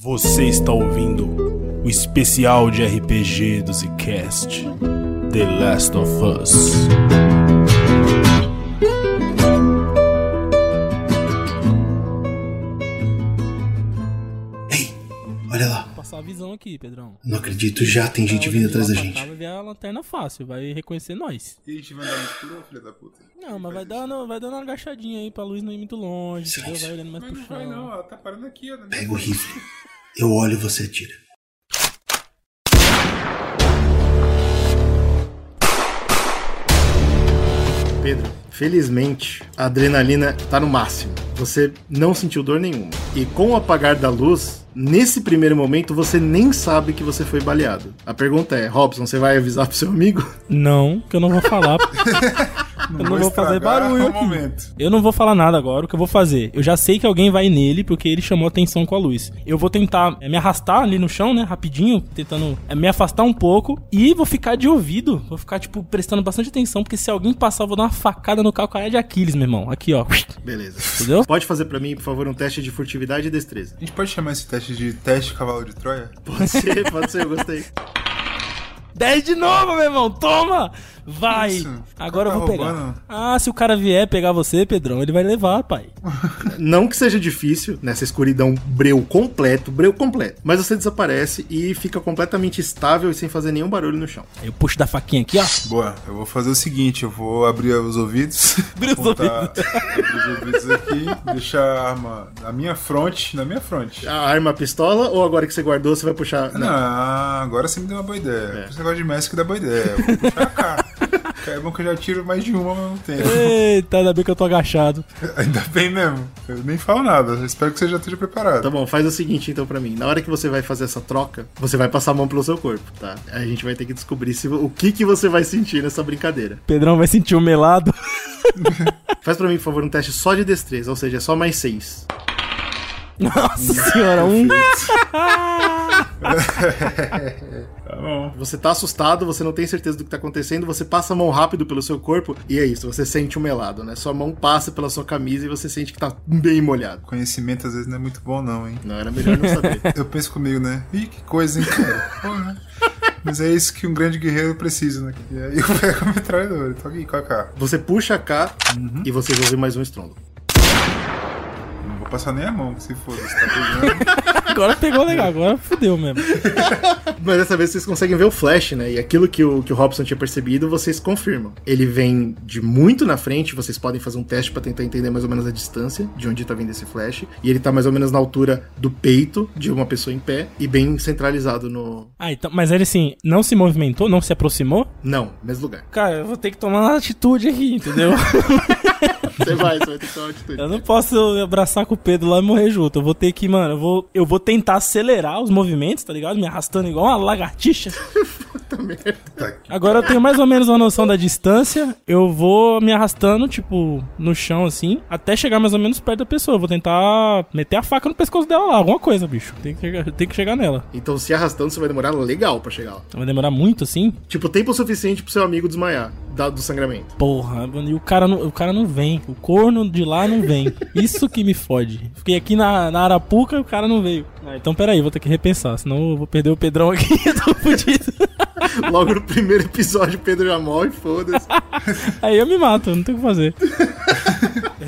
Você está ouvindo o especial de RPG do Zcast, The Last of Us. Visão aqui, Pedrão. Não acredito, já tem gente vindo atrás da gente. Vai ver a lanterna fácil, vai reconhecer nós. E a gente vai andar no escuro, filha da puta? Não, mas vai dando, vai dando uma agachadinha aí pra luz não ir muito longe, entendeu? Vai olhando mais Mas pro não chão. vai não, ela tá parando aqui, ó. Pega o rifle. Eu olho e você atira. Pedro, felizmente a adrenalina tá no máximo. Você não sentiu dor nenhuma. E com o apagar da luz, nesse primeiro momento você nem sabe que você foi baleado. A pergunta é, Robson, você vai avisar pro seu amigo? Não, que eu não vou falar. eu não vou fazer barulho aqui. momento. Eu não vou falar nada agora, o que eu vou fazer? Eu já sei que alguém vai nele, porque ele chamou atenção com a luz. Eu vou tentar é, me arrastar ali no chão, né, rapidinho, tentando é, me afastar um pouco, e vou ficar de ouvido, vou ficar, tipo, prestando bastante atenção, porque se alguém passar, eu vou dar uma facada no calcanhar de Aquiles, meu irmão. Aqui, ó. Beleza. Entendeu? Pode fazer pra mim, por favor, um teste de furtividade e destreza. A gente pode chamar esse teste de teste cavalo de Troia? Pode ser, pode ser, eu gostei. 10 de novo, meu irmão, toma! Vai! Isso, Agora eu tá vou pegar. roubando? Ah, se o cara vier pegar você, Pedrão, ele vai levar, pai. Não que seja difícil, nessa escuridão breu completo, breu completo. Mas você desaparece e fica completamente estável e sem fazer nenhum barulho no chão. Aí eu puxo da faquinha aqui, ó. Boa, eu vou fazer o seguinte, eu vou abrir os ouvidos. Abrir os apontar- Abrir os ouvidos aqui, deixar a arma na minha fronte, na minha fronte. A arma, a pistola, ou agora que você guardou, você vai puxar. Não, agora você me deu uma boa ideia. Esse negócio de Messi que dá boa ideia. Eu vou puxar a cá. É bom que eu já tiro mais de uma ao mesmo tempo. Eita, ainda bem que eu tô agachado. Ainda bem mesmo. Eu nem falo nada. Eu espero que você já esteja preparado. Tá bom, faz o seguinte então pra mim. Na hora que você vai fazer essa troca, você vai passar a mão pelo seu corpo, tá? A gente vai ter que descobrir se, o que, que você vai sentir nessa brincadeira. Pedrão vai sentir o melado. Faz pra mim, por favor, um teste só de destreza, ou seja, é só mais seis. Nossa senhora, um. Tá bom. Você tá assustado, você não tem certeza do que tá acontecendo, você passa a mão rápido pelo seu corpo e é isso, você sente o melado, né? Sua mão passa pela sua camisa e você sente que tá bem molhado. Conhecimento às vezes não é muito bom, não, hein? Não era melhor não saber. Eu penso comigo, né? Ih, que coisa, hein, cara? Porra. Mas é isso que um grande guerreiro precisa, né? E aí eu pego a metralhadora. Tô aqui com a K. Você puxa a K e você ouve mais um estrondo. Não vou passar nem a mão, se for. Você tá pegando. Agora pegou legal, agora fudeu mesmo. Mas dessa vez vocês conseguem ver o flash, né? E aquilo que o, que o Robson tinha percebido, vocês confirmam. Ele vem de muito na frente, vocês podem fazer um teste pra tentar entender mais ou menos a distância de onde tá vindo esse flash. E ele tá mais ou menos na altura do peito de uma pessoa em pé e bem centralizado no. Ah, então, mas ele assim, não se movimentou, não se aproximou? Não, mesmo lugar. Cara, eu vou ter que tomar uma atitude aqui, entendeu? Você vai, você vai ter que tomar uma atitude. Eu não posso abraçar com o Pedro lá e morrer junto. Eu vou ter que, mano, eu vou, eu vou tentar acelerar os movimentos, tá ligado? Me arrastando igual uma lagartixa. Tá aqui. Agora eu tenho mais ou menos uma noção da distância. Eu vou me arrastando, tipo, no chão assim, até chegar mais ou menos perto da pessoa. Eu vou tentar meter a faca no pescoço dela lá, alguma coisa, bicho. Tem que chegar, tem que chegar nela. Então, se arrastando, você vai demorar legal pra chegar lá. Vai demorar muito assim? Tipo, tempo suficiente pro seu amigo desmaiar da- do sangramento. Porra, mano, e o cara, não, o cara não vem. O corno de lá não vem. Isso que me fode. Fiquei aqui na, na Arapuca e o cara não veio. Ah, então peraí, vou ter que repensar, senão eu vou perder o Pedrão aqui. eu tô fudido. Logo no primeiro episódio, o Pedro já morre, foda-se. Aí eu me mato, não tem o que fazer.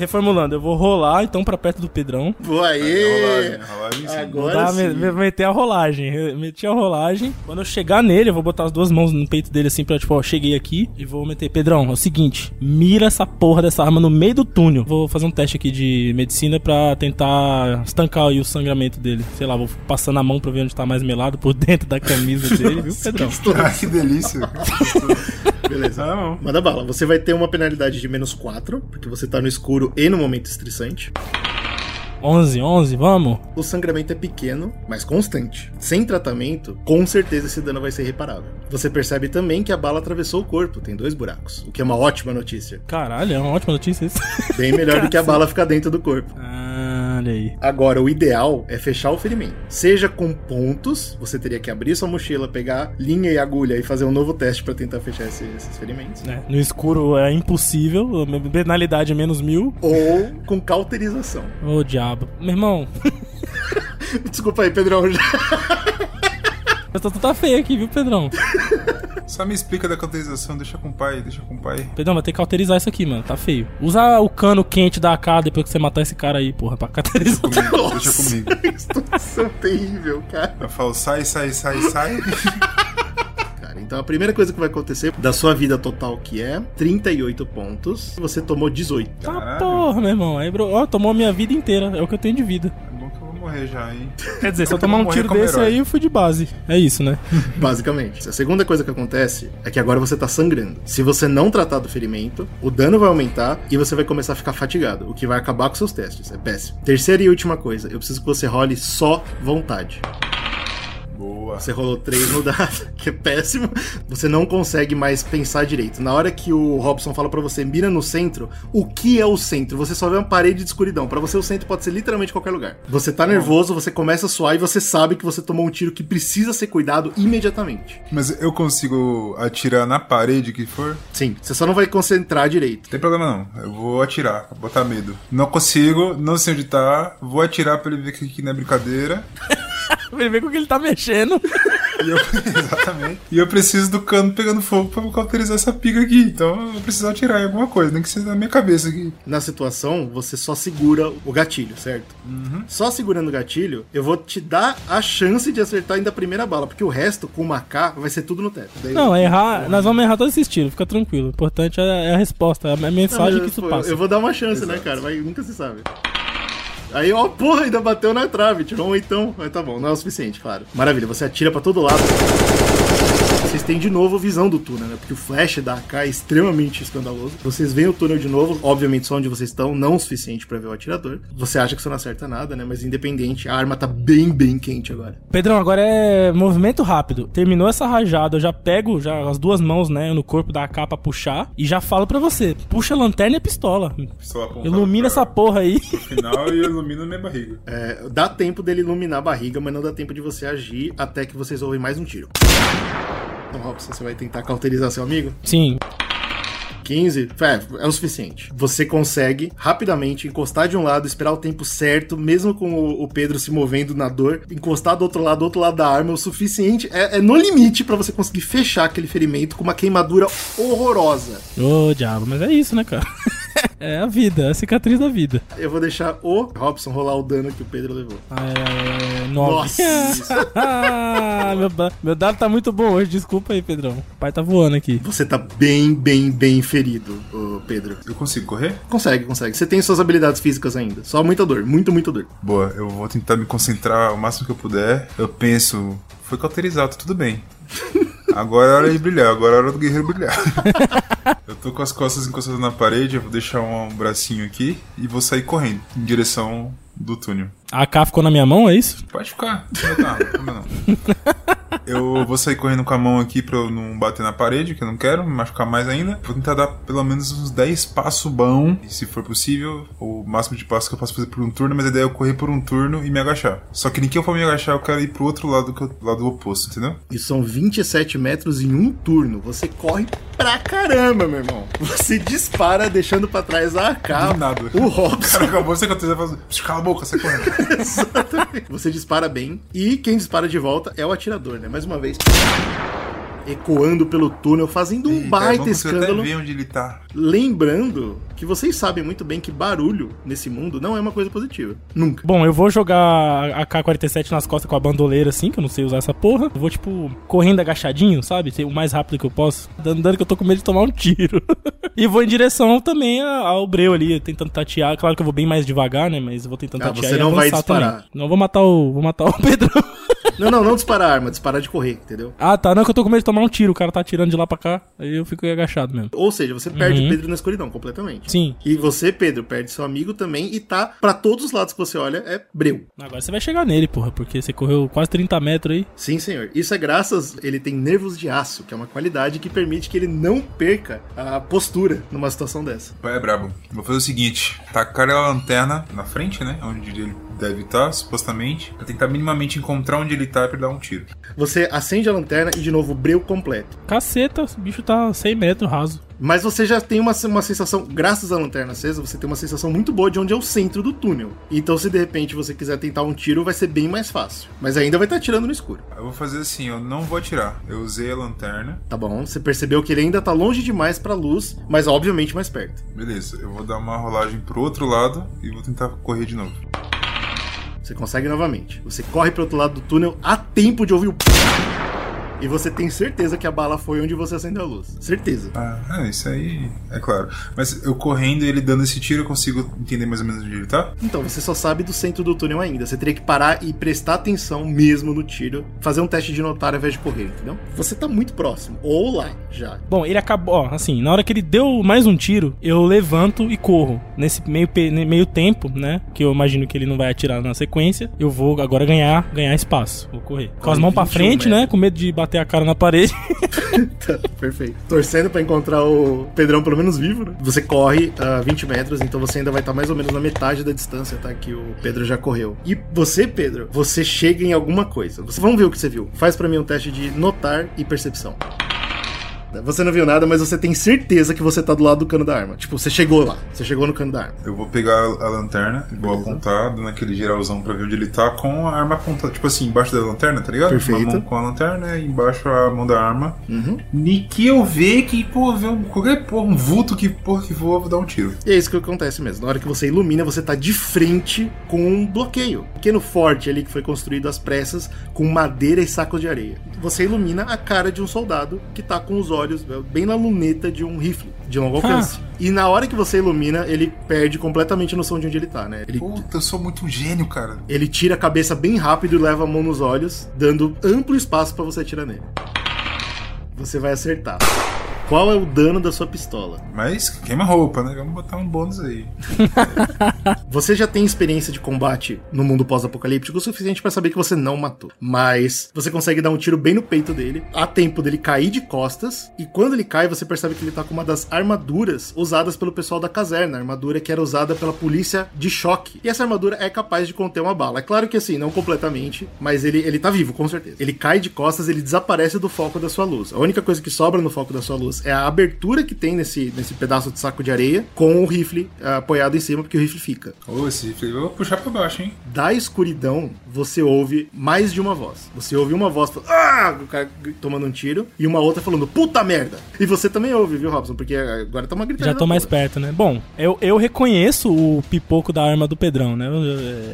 Reformulando, eu vou rolar então pra perto do Pedrão. Rolagem sim. Agora Vou sim. me- me- meter a rolagem. Meti a rolagem. Quando eu chegar nele, eu vou botar as duas mãos no peito dele assim pra, tipo, ó, cheguei aqui. E vou meter. Pedrão, é o seguinte: mira essa porra dessa arma no meio do túnel. Vou fazer um teste aqui de medicina pra tentar estancar aí o sangramento dele. Sei lá, vou passando a mão pra ver onde tá mais melado por dentro da camisa dele, viu, Pedrão? Ah, que delícia. Beleza. Tá. Manda bala. Você vai ter uma penalidade de menos 4, porque você tá no escuro e no momento estressante. 11, 11, vamos? O sangramento é pequeno, mas constante. Sem tratamento, com certeza esse dano vai ser reparável. Você percebe também que a bala atravessou o corpo, tem dois buracos, o que é uma ótima notícia. Caralho, é uma ótima notícia isso. Bem melhor do que a bala ficar dentro do corpo. Ah, olha aí. Agora, o ideal é fechar o ferimento. Seja com pontos, você teria que abrir sua mochila, pegar linha e agulha e fazer um novo teste pra tentar fechar esse- esses ferimentos. É, no escuro é impossível, a penalidade é menos mil. Ou com cauterização. Ô diabo. Meu irmão, Desculpa aí, Pedrão. Essa tatu tá feia aqui, viu, Pedrão? Só me explica da cauterização, deixa com o pai, deixa com o pai. Pedrão, vai ter que cauterizar isso aqui, mano. Tá feio. Usa o cano quente da AK depois que você matar esse cara aí, porra, pra cauterizar. Comigo, deixa comigo. Que situação terrível, cara. Eu falo, sai, sai, sai, sai. Cara, Então a primeira coisa que vai acontecer da sua vida total, que é 38 pontos, você tomou 18. Tá porra, meu irmão. Aí, bro, ó, tomou a minha vida inteira. É o que eu tenho de vida. Morrer já, hein? Quer dizer, se eu tomar um tiro desse herói. aí, eu fui de base. É isso, né? Basicamente. A segunda coisa que acontece é que agora você tá sangrando. Se você não tratar do ferimento, o dano vai aumentar e você vai começar a ficar fatigado, o que vai acabar com seus testes. É péssimo. Terceira e última coisa, eu preciso que você role só vontade. Boa. Você rolou 3 no dado, que é péssimo. Você não consegue mais pensar direito. Na hora que o Robson fala pra você, mira no centro, o que é o centro? Você só vê uma parede de escuridão. Pra você, o centro pode ser literalmente qualquer lugar. Você tá nervoso, você começa a suar e você sabe que você tomou um tiro que precisa ser cuidado imediatamente. Mas eu consigo atirar na parede que for? Sim, você só não vai concentrar direito. Não tem problema não. Eu vou atirar, vou botar medo. Não consigo, não sei onde tá. Vou atirar pra ele ver que aqui não é brincadeira. Ele vê com o que ele tá mexendo. E eu, exatamente. E eu preciso do cano pegando fogo pra cauterizar essa pica aqui. Então eu preciso atirar em alguma coisa, nem que seja na minha cabeça aqui. Na situação, você só segura o gatilho, certo? Só segurando o gatilho, eu vou te dar a chance de acertar ainda a primeira bala, porque o resto, com uma K, vai ser tudo no teto. Daí- Não, errar. Nós vamos errar todos esses tiros, fica tranquilo. O importante é, é a resposta, é a Não, mensagem mas, que isso pô, passa. Eu vou dar uma chance, né, cara? Mas nunca se sabe. Aí, ó, porra, ainda bateu na trave, tirou um oitão. Mas tá bom, não é o suficiente, claro. Maravilha, você atira pra todo lado. Vocês têm de novo visão do túnel, né? Porque o flash da AK é extremamente escandaloso. Vocês veem o túnel de novo, obviamente só onde vocês estão, não o suficiente pra ver o atirador. Você acha que você não acerta nada, né? Mas independente, a arma tá bem, bem quente agora. Pedrão, agora é movimento rápido. Terminou essa rajada, eu já pego já as duas mãos, né, no corpo da AK pra puxar e já falo pra você: puxa a lanterna e a pistola. Apontar Ilumina pra- essa porra aí. pro final e eu ilumino minha barriga. É, dá tempo dele iluminar a barriga, mas não dá tempo de você agir até que vocês ouvem mais um tiro. Então, Robson, você vai tentar cauterizar seu amigo? Sim. 15, é, é o suficiente. Você consegue rapidamente encostar de um lado, esperar o tempo certo, mesmo com o, o Pedro se movendo na dor, encostar do outro lado, do outro lado da arma, o suficiente, é, é no limite pra você conseguir fechar aquele ferimento com uma queimadura horrorosa. Ô, diabo, mas é isso, né, cara? é a vida, é a cicatriz da vida. Eu vou deixar o Robson rolar o dano que o Pedro levou. É, nove. Nossa! meu, meu dado tá muito bom hoje, desculpa aí, Pedrão. O pai tá voando aqui. Você tá bem, bem, bem ferido, Pedro. Eu consigo correr? Consegue, consegue. Você tem suas habilidades físicas ainda. Só muita dor, muito, muita dor. Boa, eu vou tentar me concentrar o máximo que eu puder. Eu penso, foi cauterizado, tudo bem. Agora é hora de brilhar, agora é hora do guerreiro brilhar. eu tô com as costas encostadas na parede, eu vou deixar um bracinho aqui e vou sair correndo em direção do túnel. A AK ficou na minha mão, é isso? Pode ficar, não não, não. Eu vou sair correndo com a mão aqui pra eu não bater na parede, que eu não quero, me machucar mais ainda. Vou tentar dar pelo menos uns 10 passos bom, e se for possível, o máximo de passos que eu posso fazer por um turno, mas a ideia é eu correr por um turno e me agachar. Só que nem que eu for me agachar, eu quero ir pro outro lado, que eu- lado oposto, entendeu? Isso são 27 metros em um turno. Você corre pra caramba, meu irmão. Você dispara deixando pra trás a AK. Do nada. O Robson. cara acabou de ser cauterizado e falou, "Psh, cala a boca, sai correndo. Exatamente. Você dispara bem. E quem dispara de volta é o atirador, né? Mais uma vez. Ecoando pelo túnel, fazendo um Eita, é baita até escândalo. ver onde ele tá. Lembrando que vocês sabem muito bem que barulho nesse mundo não é uma coisa positiva. Nunca. Bom, eu vou jogar a K-47 nas costas com a bandoleira assim, que eu não sei usar essa porra. Eu vou, tipo, correndo agachadinho, sabe? Ser o mais rápido que eu posso. Dando dano que eu tô com medo de tomar um tiro. e vou em direção também ao Breu ali, tentando tatear. Claro que eu vou bem mais devagar, né? Mas eu vou tentando Ah, tatear você e não vai disparar. também. Não vou matar o. Vou matar o Pedrão. Não, não, não disparar a arma, disparar de correr, entendeu? ah, tá. Não, que eu tô com medo de tomar um tiro. O cara tá atirando de lá pra cá. Aí eu fico agachado mesmo. Ou seja, você perde Uhum. o Pedro na escuridão completamente. Sim. E você, Pedro, perde seu amigo também e tá pra todos os lados que você olha é breu. Agora você vai chegar nele, porra, porque você correu quase 30 metros aí. Sim, senhor. Isso é graças ele tem nervos de aço, que é uma qualidade que permite que ele não perca a postura numa situação dessa. Pai é brabo. Vou fazer o seguinte: tacar a lanterna na frente, né? Onde ele deve estar, supostamente, pra tentar minimamente encontrar onde ele tá pra dar um tiro. Você acende a lanterna e de novo breu completo. Caceta, o bicho tá 100 metros raso. Mas você já tem uma, uma sensação, graças à lanterna acesa, você tem uma sensação muito boa de onde é o centro do túnel. Então, se de repente você quiser tentar um tiro, vai ser bem mais fácil. Mas ainda vai estar atirando no escuro. Eu vou fazer assim, eu não vou atirar. Eu usei a lanterna. Tá bom? Você percebeu que ele ainda tá longe demais pra luz, mas obviamente mais perto. Beleza, eu vou dar uma rolagem pro outro lado e vou tentar correr de novo. Você consegue novamente. Você corre pro outro lado do túnel a tempo de ouvir o. E você tem certeza que a bala foi onde você acendeu a luz. Certeza. Ah, é, isso aí é claro. Mas eu correndo e ele dando esse tiro, eu consigo entender mais ou menos onde ele tá? Então, você só sabe do centro do túnel ainda. Você teria que parar e prestar atenção mesmo no tiro. Fazer um teste de notar ao invés de correr, entendeu? Você tá muito próximo. Ou lá, já. Bom, ele acabou, ó, assim, na hora que ele deu mais um tiro, eu levanto e corro. Nesse meio, meio tempo, né, que eu imagino que ele não vai atirar na sequência, eu vou agora ganhar, ganhar espaço. Vou correr. Com as mãos pra 21 frente, né, metros. com medo de bater a cara na parede. Tá, perfeito. Torcendo pra encontrar o Pedrão pelo menos vivo, né? Você corre a 20 metros, então você ainda vai estar mais ou menos na metade da distância, tá? Que o Pedro já correu. E você, Pedro, você chega em alguma coisa. Você, vamos ver o que você viu. Faz pra mim um teste de notar e percepção. Você não viu nada, mas você tem certeza que você tá do lado do cano da arma. Tipo, você chegou lá. Você chegou no cano da arma. Eu vou pegar a lanterna e vou apontar, dando aquele geralzão pra ver onde ele tá, com a arma apontada, tipo assim, embaixo da lanterna, tá ligado? Perfeito. Com a lanterna e embaixo a mão da arma. Uhum. E que eu ver que, pô, ver um, qualquer porra, um vulto que, porra, que voa, vou dar um tiro. E é isso que acontece mesmo. Na hora que você ilumina, você tá de frente com um bloqueio. Um pequeno forte ali que foi construído às pressas com madeira e sacos de areia. Você ilumina a cara de um soldado que tá com os olhos bem na luneta de um rifle de longo alcance. E na hora que você ilumina, ele perde completamente a noção de onde ele tá, né? Ele, Puta, eu sou muito um gênio, cara. ele tira a cabeça bem rápido e leva a mão nos olhos, dando amplo espaço pra você atirar nele. Você vai acertar. Qual é o dano da sua pistola? Mas queima roupa, né? Vamos botar um bônus aí. Você já tem experiência de combate no mundo pós-apocalíptico o suficiente pra saber que você não matou. Mas você consegue dar um tiro bem no peito dele, a tempo dele cair de costas, e quando ele cai, você percebe que ele tá com uma das armaduras usadas pelo pessoal da caserna, armadura que era usada pela polícia de choque. E essa armadura é capaz de conter uma bala. É claro que assim, não completamente, mas ele, ele tá vivo, com certeza. Ele cai de costas, ele desaparece do foco da sua luz. A única coisa que sobra no foco da sua luz é a abertura que tem nesse, nesse pedaço de saco de areia com o rifle ah, apoiado em cima, porque o rifle fica. Ô, esse rifle eu vou puxar pra baixo, hein? Da escuridão, você ouve mais de uma voz. Você ouve uma voz falando, ah, o cara tomando um tiro, e uma outra falando, puta merda. E você também ouve, viu, Robson? Porque agora tá uma gritaria. Já tô mais porra. perto, né? Bom, eu, eu reconheço o pipoco da arma do Pedrão, né?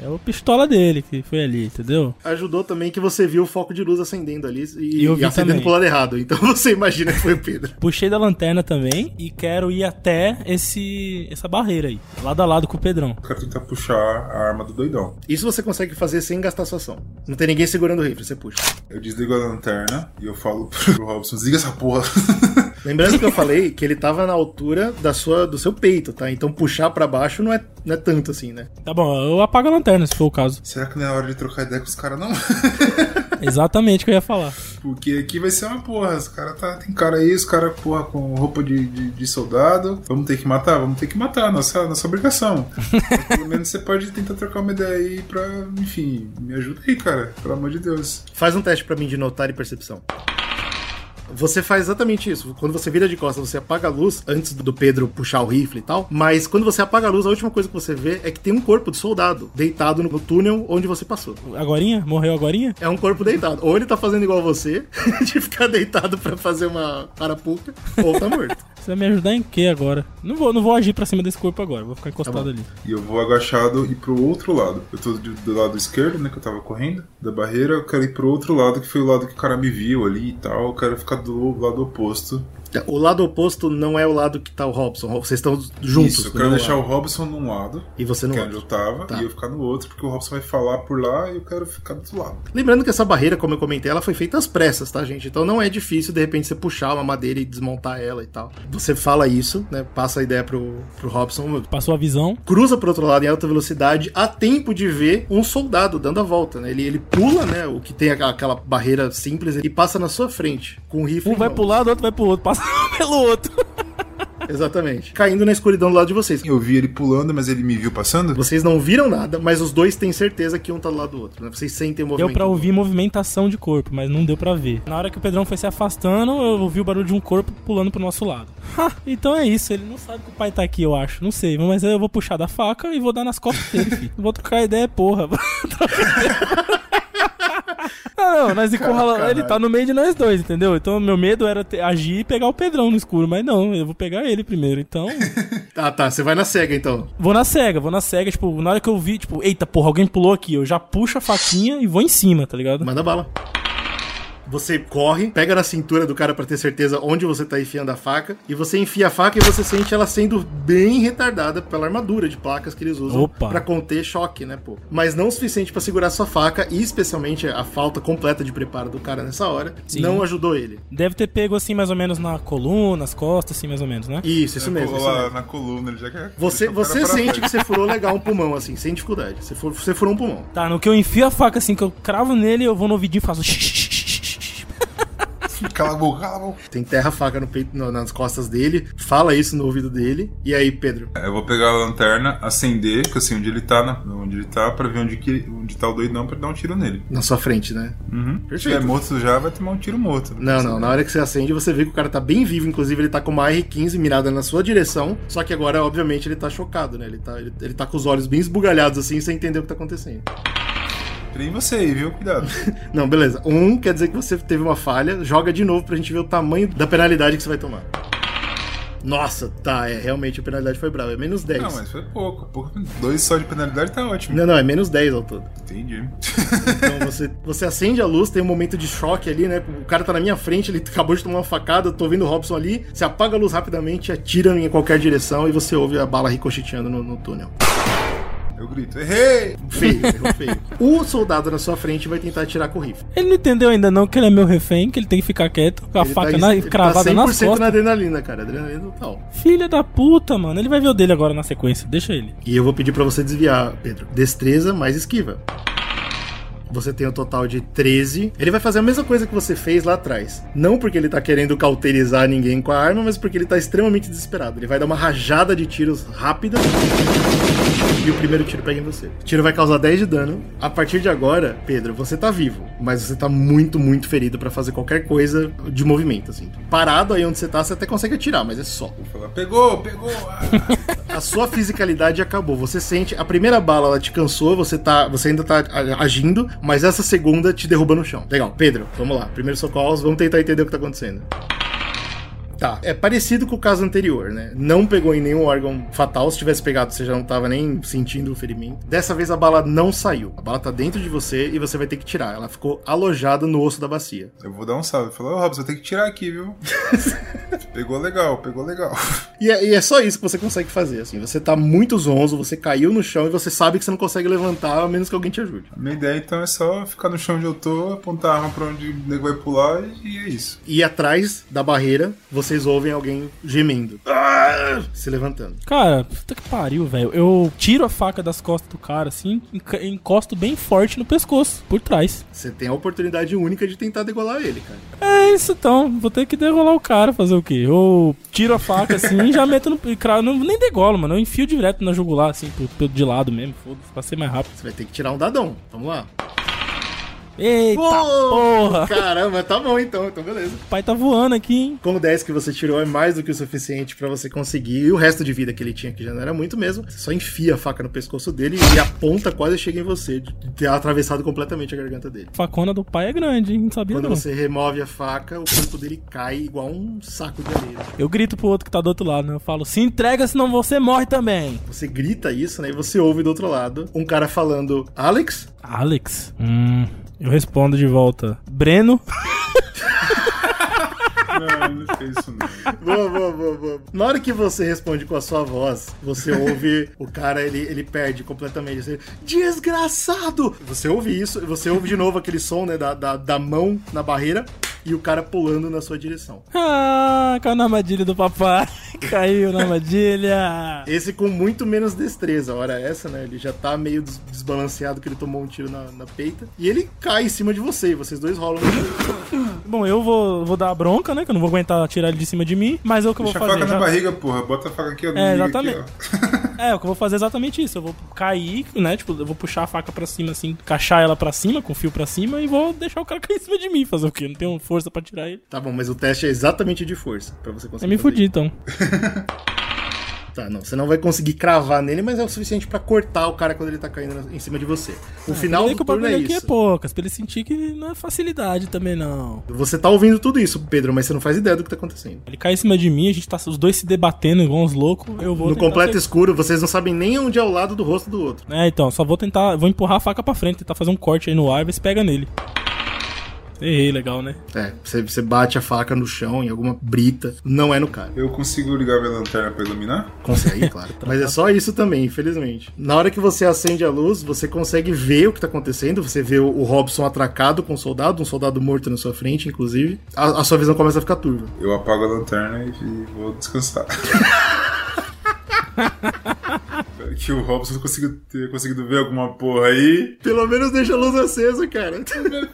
É o pistola dele que foi ali, entendeu? Ajudou também que você viu o foco de luz acendendo ali e, E eu vi e acendendo também. pro lado errado. Então você imagina que foi o Pedro. Puxei da lanterna também e quero ir até esse essa barreira aí, lado a lado com o Pedrão. Quero tentar puxar a arma do doidão. Isso você consegue fazer sem gastar sua ação. Não tem ninguém segurando o rifle, você puxa. Eu desligo a lanterna e eu falo pro Robson, desliga essa porra. Lembrando que eu falei que ele tava na altura da sua, do seu peito, tá? Então puxar pra baixo não é, não é tanto assim, né? Tá bom, eu apago a lanterna se for o caso. Será que não é hora de trocar ideia com os caras, não? Exatamente o que eu ia falar. Porque aqui vai ser uma porra. Os cara tá, tem cara aí, os caras, porra, com roupa de, de, de soldado. Vamos ter que matar? Vamos ter que matar, nossa, nossa obrigação. Mas pelo menos você pode tentar trocar uma ideia aí pra, enfim, me ajuda aí, cara. Pelo amor de Deus. Faz um teste pra mim de notar e percepção. Você faz exatamente isso. Quando você vira de costas, você apaga a luz antes do Pedro puxar o rifle e tal. Mas quando você apaga a luz, a última coisa que você vê é que tem um corpo de soldado deitado no túnel onde você passou. Agorinha? Morreu agorinha? É um corpo deitado. Ou ele tá fazendo igual você, de ficar deitado pra fazer uma arapuca, ou tá morto. Você vai me ajudar em quê agora? Não vou, não vou agir pra cima desse corpo agora, vou ficar encostado bom. ali. E eu vou agachado e pro outro lado. Eu tô do, do lado esquerdo, né, que eu tava correndo, da barreira. Eu quero ir pro outro lado, que foi o lado que o cara me viu ali e tal. Eu quero ficar do lado oposto. O lado oposto não é o lado que tá o Robson. Vocês estão juntos. Isso, eu quero né? deixar o Robson num lado, E você no que é onde eu outro. tava, Tá. e eu ficar no outro, porque o Robson vai falar por lá e eu quero ficar do outro lado. Lembrando que essa barreira, como eu comentei, ela foi feita às pressas, tá, gente? Então não é difícil, de repente, você puxar uma madeira e desmontar ela e tal. Você fala isso, né? Passa a ideia pro, pro Robson. Passou a visão. Cruza pro outro lado em alta velocidade, a tempo de ver um soldado dando a volta, né? Ele, ele pula, né? O que tem aquela- barreira simples e passa na sua frente, com o rifle. Um vai pro lado, outro vai pro outro. Passa pelo outro. Exatamente. Caindo na escuridão do lado de vocês. Eu vi ele pulando, mas ele me viu passando? Vocês não viram nada, mas os dois têm certeza que um tá do lado do outro, né? Vocês sentem o movimento. Deu pra ouvir movimentação de corpo, mas não deu pra ver. Na hora que o Pedrão foi se afastando, eu ouvi o barulho de um corpo pulando pro nosso lado. Ha, então é isso, ele não sabe que o pai tá aqui, eu acho. Não sei, mas eu vou puxar da faca e vou dar nas costas dele, filho. Vou trocar ideia, porra. Ah, não, nós encurralamos. Ele tá no meio de nós dois, entendeu? Então meu medo era ter- agir e pegar o Pedrão no escuro, mas não, eu vou pegar ele primeiro. Então, Ah, tá. Você vai na cega, então. vou na cega, vou na cega, tipo, na hora que eu vi, tipo, eita porra, alguém pulou aqui, eu já puxo a faquinha e vou em cima, tá ligado? Manda bala. Você corre, pega na cintura do cara pra ter certeza onde você tá enfiando a faca, e você enfia a faca e você sente ela sendo bem retardada pela armadura de placas que eles usam Opa. pra conter choque, né, pô? Mas não o suficiente pra segurar sua faca, e especialmente a falta completa de preparo do cara nessa hora, Sim. não ajudou ele. Deve ter pego assim, mais ou menos na coluna, nas costas, assim, mais ou menos, né? Isso, isso mesmo. Pulou Isso lá mesmo. na coluna, ele já quer. Você, você sente que você furou legal um pulmão, assim, sem dificuldade. Você, for, você furou um pulmão. Tá, no que eu enfio a faca assim, que eu cravo nele, eu vou no ouvidinho e faço. Cala a boca, cala a boca. Tem terra faca no peito, no- nas costas dele, fala isso no ouvido dele. E aí, Pedro? É, Eu vou pegar a lanterna, acender, que eu sei onde ele tá, na- onde ele tá, pra ver onde, que, onde tá o doidão pra dar um tiro nele. Na sua frente, né? Uhum. Se Perfeito. tiver morto já, vai tomar um tiro morto. Não, não. Na hora que você acende, você vê que o cara tá bem vivo. Inclusive, ele tá com uma R15 mirada na sua direção. Só que agora, obviamente, ele tá chocado, né? Ele tá, ele, ele tá com os olhos bem esbugalhados, assim, sem entender o que tá acontecendo. Tem você aí, viu? Cuidado. Não, beleza. Um quer dizer que você teve uma falha. Joga de novo pra gente ver o tamanho da penalidade que você vai tomar. Nossa, tá. É, realmente a penalidade foi brava. É menos 10. Não, mas foi pouco. pouco. Dois só de penalidade tá ótimo. Não, não, é menos 10 ao todo. Entendi. Então você, você acende a luz, tem um momento de choque ali, né? O cara tá na minha frente, ele acabou de tomar uma facada, eu tô vendo o Robson ali. Você apaga a luz rapidamente, atira em qualquer direção e você ouve a bala ricocheteando no, no túnel. Eu grito, errei! Feio, errou feio. O soldado na sua frente vai tentar atirar com o rifle. Ele não entendeu ainda não que ele é meu refém, que ele tem que ficar quieto, com a Ele faca tá, na, ele cravada tá 100% nas costas. na adrenalina, cara. Adrenalina total. Filha da puta, mano. Ele vai ver o dele agora na sequência. Deixa ele. E eu vou pedir pra você desviar, Pedro. Destreza mais esquiva. Você tem um total de 13. Ele vai fazer a mesma coisa que você fez lá atrás. Não porque ele tá querendo cauterizar ninguém com a arma, mas porque ele tá extremamente desesperado. Ele vai dar uma rajada de tiros rápida. E o primeiro tiro pega em você. O tiro vai causar 10 de dano. A partir de agora, Pedro, você tá vivo, mas você tá muito, muito ferido pra fazer qualquer coisa de movimento, assim. Parado aí onde você tá, você até consegue atirar, mas é só. Pegou, pegou! Ah, A sua fisicalidade acabou. Você sente a primeira bala, ela te cansou, você tá, você ainda tá agindo, mas essa segunda te derruba no chão. Legal, Pedro, vamos lá. Primeiro socorros, vamos tentar entender o que tá acontecendo. Tá, é parecido com o caso anterior, né? Não pegou em nenhum órgão fatal. Se tivesse pegado, você já não tava nem sentindo o ferimento. Dessa vez a bala não saiu. A bala tá dentro de você e você vai ter que tirar. Ela ficou alojada no osso da bacia. eu vou dar um salve. Falar, ô Robson, eu tenho que tirar aqui, viu? pegou legal, pegou legal. E é, e é só isso que você consegue fazer, assim. Você tá muito zonzo, você caiu no chão e você sabe que você não consegue levantar a menos que alguém te ajude. A minha ideia então é só ficar no chão onde eu tô, apontar a arma pra onde o nego vai pular e é isso. E atrás da barreira, vocês ouvem alguém gemendo. Ah! Se levantando. Cara, puta que pariu, velho. Eu tiro a faca das costas do cara, assim, encosto bem forte no pescoço, por trás. Você tem a oportunidade única de tentar degolar ele, cara. É isso então, vou ter que degolar o cara, fazer o quê? Eu tiro a faca assim e já meto no. Não, nem degolo, mano. Eu enfio direto na jugular, assim, pro, pro- de lado mesmo, foda-se, pra ser mais rápido. Você vai ter que tirar um dadão. Vamos lá. Eita Pô, porra! Caramba, tá bom então, então beleza. O pai tá voando aqui, hein? Com o 10 que você tirou é mais do que o suficiente pra você conseguir. E o resto de vida que ele tinha, que já não era muito mesmo, você só enfia a faca no pescoço dele e a ponta quase chega em você, de ter atravessado completamente a garganta dele. A facona do pai é grande, hein? Não sabia Quando não. você remove a faca, o corpo dele cai igual um saco de areia. Eu grito pro outro que tá do outro lado, né? Eu falo, se entrega, senão você morre também. Você grita isso, né? E você ouve do outro lado um cara falando: Alex? Alex? Hum. Eu respondo de volta. Breno? Não, não fez isso não. Boa, boa, boa, boa. Na hora que você responde com a sua voz, você ouve o cara, ele, ele perde completamente. Você, Desgraçado! Você ouve isso, você ouve de novo aquele som, né, da, da, da mão na barreira e o cara pulando na sua direção. Ah, caiu na armadilha do papai. Caiu na armadilha. Esse com muito menos destreza. Ora, essa, né? Ele já tá meio des- desbalanceado que ele tomou um tiro na, na peita. E ele cai em cima de você. E vocês dois rolam. Bom, eu vou, vou dar a bronca, né? Que eu não vou aguentar tirar ele de cima de mim. Mas é o que eu Deixa a vou fazer. faca na já- barriga, porra. Bota a faca aqui, ó. É, exatamente. Aqui, É, o que eu vou fazer é exatamente isso. Eu vou cair, né? Tipo, eu vou puxar a faca pra cima, assim, encaixar ela pra cima, com o fio pra cima, e vou deixar o cara cair em cima de mim. Fazer o quê? Não tenho força pra tirar ele. Tá bom, mas o teste é exatamente de força, pra você Eu conseguir. me fazer fudi, então. Tá, não, você não vai conseguir cravar nele, mas é o suficiente pra cortar o cara quando ele tá caindo em cima de você. O final Daí do que o turno é aqui é isso. poucas, pra ele sentir que não é facilidade também, não. Você tá ouvindo tudo isso, Pedro, mas você não faz ideia do que tá acontecendo. Ele cai em cima de mim, a gente tá os dois se debatendo igual uns loucos. Eu vou No completo escuro, vocês não sabem nem onde é o lado do rosto do outro. É, então, só vou tentar, vou empurrar a faca pra frente, tentar fazer um corte aí no ar e ver se pega nele. Errei, legal, né? É, você, você bate a faca no chão, em alguma brita, não é no cara. Eu consigo ligar minha lanterna pra iluminar? Consegue, claro. Mas é só isso também, infelizmente. Na hora que você acende a luz, você consegue ver o que tá acontecendo. Você vê o Robson atracado com um soldado, um soldado morto na sua frente, inclusive. A, a sua visão começa a ficar turva. Eu apago a lanterna e, e vou descansar. Que o Robson consiga ter conseguido ver alguma porra aí. Pelo menos deixa a luz acesa, cara.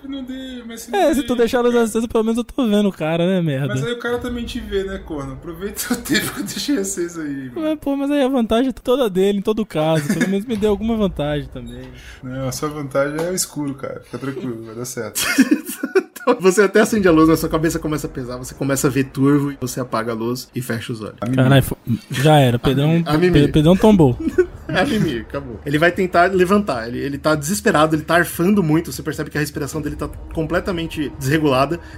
Não mas se não É, se tu deixar a luz acesa, pelo menos eu tô vendo o cara, né, merda? Mas aí o cara também te vê, né, corno? Aproveita o tempo que eu deixei aceso aí. mano. Mas, pô, mas aí a vantagem é toda dele, em todo caso. Pelo menos me deu alguma vantagem também. Não, a sua vantagem é o escuro, cara. Fica tranquilo, vai dar certo. Você até acende a luz, mas sua cabeça começa a pesar, você começa a ver turvo e você apaga a luz e fecha os olhos. Caralho, já era. Pedrão, A Pedrão tombou. É, acabou. Ele vai tentar levantar, ele, ele tá desesperado, ele tá arfando muito, você percebe que a respiração dele tá completamente desregulada.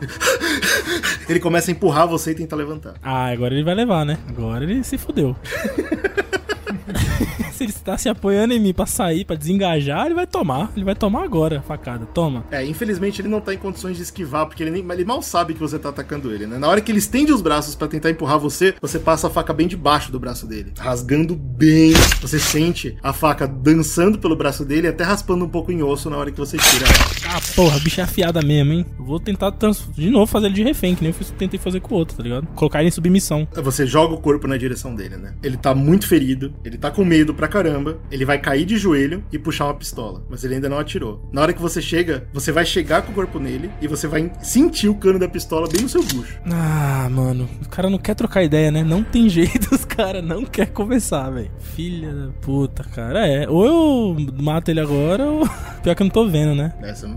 Ele começa a empurrar você e tentar levantar. Ah, agora ele vai levar, né? Agora ele se fudeu. ele está se apoiando em mim pra sair, pra desengajar, ele vai tomar. Ele vai tomar agora a facada. Toma. É, infelizmente ele não tá em condições de esquivar, porque ele, nem, ele mal sabe que você tá atacando ele, né? Na hora que ele estende os braços pra tentar empurrar você, você passa a faca bem debaixo do braço dele, rasgando bem. Você sente a faca dançando pelo braço dele, até raspando um pouco em osso na hora que você tira ela. Ah, porra, bicho é afiada mesmo, hein? Vou tentar trans- de novo fazer ele de refém, que nem eu fiz- tentei fazer com o outro, tá ligado? Colocar ele em submissão. Você joga o corpo na direção dele, né? Ele tá muito ferido, ele tá com medo pra caramba, ele vai cair de joelho e puxar uma pistola, mas ele ainda não atirou. Na hora que você chega, você vai chegar com o corpo nele e você vai sentir o cano da pistola bem no seu bucho. Ah, mano, o cara não quer trocar ideia, né? Não tem jeito, os caras não querem conversar, velho. Filha da puta, cara. É, ou eu mato ele agora, ou. Pior que eu não tô vendo, né?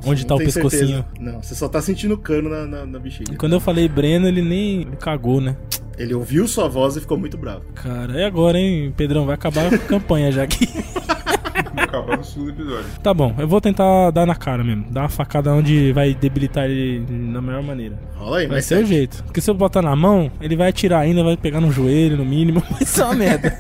Onde tá o pescocinho? certeza. Não, você só tá sentindo o cano na, na, na bexiga. E quando eu falei Breno, ele nem ele cagou, né? Ele ouviu sua voz e ficou muito bravo. Cara, é agora, hein, Pedrão? Vai acabar a campanha já aqui. Acabar no segundo episódio. Tá bom, eu vou tentar dar na cara mesmo. Dar uma facada onde vai debilitar ele da melhor maneira. Rola aí, Vai ser o jeito. Porque se eu botar na mão, ele vai atirar ainda, vai pegar no joelho, no mínimo. Vai ser uma merda.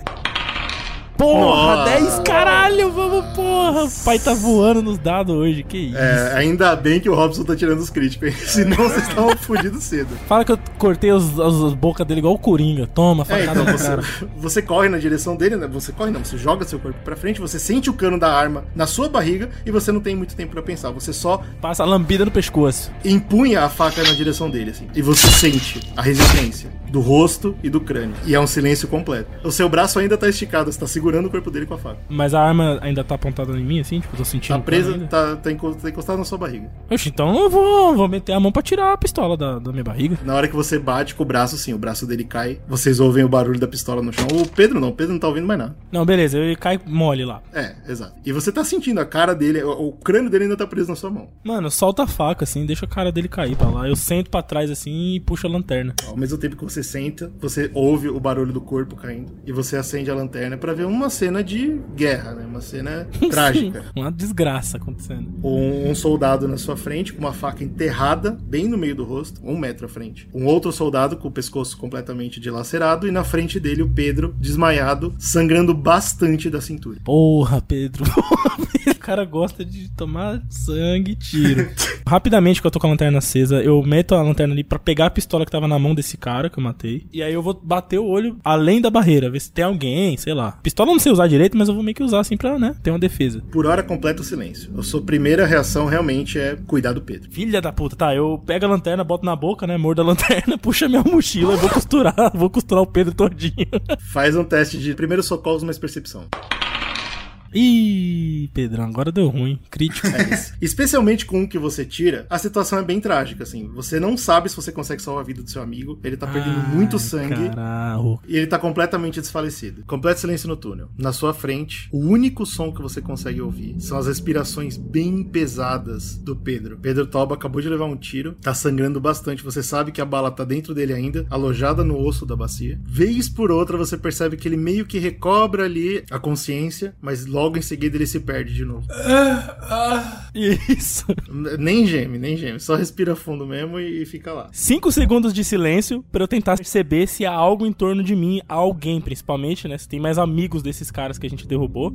Porra, Nossa. 10 caralho, vamos, porra. O pai tá voando nos dados hoje, que isso. É, ainda bem que o Robson tá tirando os críticos, hein? senão vocês estavam fodidos cedo. Fala que eu cortei os, os, as bocas dele igual o Coringa. Toma, É, facada então você, cara. você corre na direção dele, né? Você corre não, você joga seu corpo pra frente, você sente o cano da arma na sua barriga e você não tem muito tempo pra pensar. Você só Passa a lambida no pescoço. empunha a faca na direção dele, assim. E você sente a resistência do rosto e do crânio. E é um silêncio completo. O seu braço ainda tá esticado, você tá segurando o corpo dele com a faca. Mas a arma ainda tá apontada em mim, assim? Tipo, tô sentindo. Tá presa, tá, tá tá encostado na sua barriga. Oxe, então eu vou, vou meter a mão pra tirar a pistola da, da minha barriga. Na hora que você bate com o braço, sim, o braço dele cai. Vocês ouvem o barulho da pistola no chão. O Pedro não, o Pedro não tá ouvindo mais nada. Não, beleza, ele cai mole lá. É, exato. E você tá sentindo a cara dele, o, o crânio dele ainda tá preso na sua mão. Mano, solta a faca, assim, deixa a cara dele cair pra lá. Eu sento pra trás, assim, e puxo a lanterna. Ao mesmo tempo que você senta, você ouve o barulho do corpo caindo e você acende a lanterna pra ver uma cena de guerra, né? Uma cena trágica. Uma desgraça acontecendo. Um, um soldado na sua frente com uma faca enterrada bem no meio do rosto, um metro à frente. Um outro soldado com o pescoço completamente dilacerado e na frente dele o Pedro desmaiado, sangrando bastante da cintura. Porra, Pedro. o cara gosta de tomar sangue e tiro. Rapidamente, que eu tô com a lanterna acesa, eu meto a lanterna ali pra pegar a pistola que tava na mão desse cara que eu matei. E aí eu vou bater o olho além da barreira, ver se tem alguém, sei lá. Pistola eu não sei usar direito, mas eu vou meio que usar assim pra, né, ter uma defesa. Por hora completa o silêncio. A sua primeira reação realmente é cuidar do Pedro. Filha da puta, tá, eu pego a lanterna, boto na boca, né, mordo a lanterna, puxo a minha mochila e vou costurar, vou costurar o Pedro todinho. Faz um teste de primeiros socorros mais percepção. Ih, Pedrão, agora deu ruim. Crítico. Especialmente com o que você tira, a situação é bem trágica, assim. Você não sabe se você consegue salvar a vida do seu amigo, ele tá perdendo Ai, muito sangue. Caralho. E ele tá completamente desfalecido. Completo silêncio no túnel. Na sua frente, o único som que você consegue ouvir são as respirações bem pesadas do Pedro. Pedro Toba acabou de levar um tiro, tá sangrando bastante. Você sabe que a bala tá dentro dele ainda, alojada no osso da bacia. Vez por outra, você percebe que ele meio que recobra ali a consciência, mas logo em seguida ele se perde de novo. Isso. Nem geme, nem geme. Só respira fundo mesmo e, e fica lá. Cinco segundos de silêncio pra eu tentar perceber se há algo em torno de mim, alguém principalmente, né? Se tem mais amigos desses caras que a gente derrubou.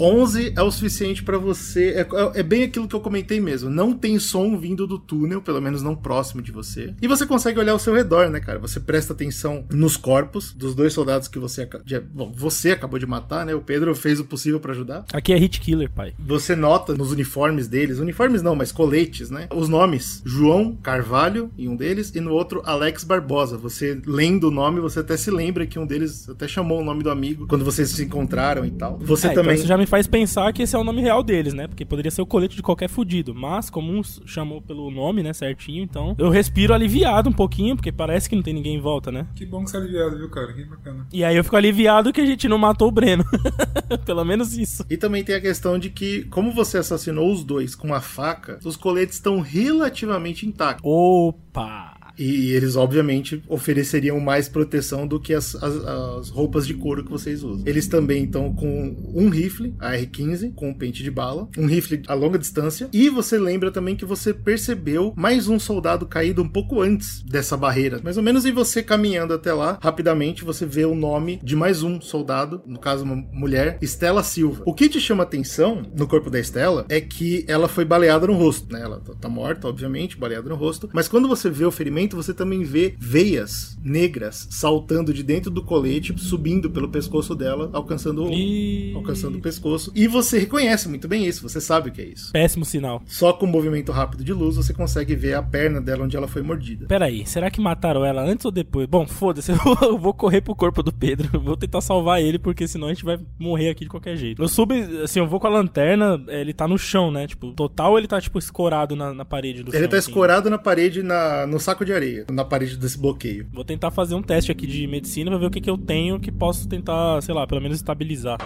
11 é o suficiente pra você. É, é- é bem aquilo que eu comentei mesmo. Não tem som vindo do túnel, pelo menos não próximo de você. E você consegue olhar ao seu redor, né, cara? Você presta atenção nos corpos dos dois soldados que você, bom, você acabou de matar, né? O Pedro fez o possível pra ajudar. Aqui é Hit Killer, pai. Você nota nos uniformes deles, uniformes não, mas coletes, né? Os nomes: João Carvalho em um deles e no outro Alex Barbosa. Você lendo o nome, você até se lembra que um deles até chamou o nome do amigo quando vocês se encontraram e tal. Você É, então também. isso já me faz pensar que esse é o nome real deles, né? Porque poderia ser o colete de qualquer fudido. Mas, como um chamou pelo nome, né, certinho, então eu respiro aliviado um pouquinho, porque parece que não tem ninguém em volta, né? Que bom que você é aliviado, viu, cara? Que bacana. E aí eu fico aliviado que a gente não matou o Breno. Pelo menos isso. E também tem a questão de que, como você assassinou os dois com a faca, os coletes estão relativamente intactos. Opa! E eles, obviamente, ofereceriam mais proteção do que as, as- as roupas de couro que vocês usam. Eles também estão com um rifle, a R-15, com um pente de bala, um rifle a longa distância. E você lembra também que você percebeu mais um soldado caído um pouco antes dessa barreira. Mais ou menos, e você caminhando até lá, rapidamente você vê o nome de mais um soldado, no caso, uma mulher, Estela Silva. O que te chama atenção no corpo da Estela é que ela foi baleada no rosto, né? Ela tá- tá morta, obviamente, baleada no rosto. Mas quando você vê o ferimento, você também vê veias negras saltando de dentro do colete, subindo pelo pescoço dela, alcançando o, E... alcançando o pescoço. E você reconhece muito bem isso, você sabe o que é isso. Péssimo sinal. Só com um movimento rápido de luz você consegue ver a perna dela onde ela foi mordida. Peraí, será que mataram ela antes ou depois? Bom, foda-se, eu vou- correr pro corpo do Pedro. Vou tentar salvar ele, porque senão a gente vai morrer aqui de qualquer jeito. Eu subo, assim, eu vou com a lanterna, ele tá no chão, né? Tipo, total ele tá, tipo, escorado na, na parede do Ele chão. tá assim. escorado na parede, na, no saco de areia, na parede desse bloqueio. Vou tentar fazer um teste aqui de medicina pra ver o que, que eu tenho que posso tentar, sei lá, pelo menos estabilizar.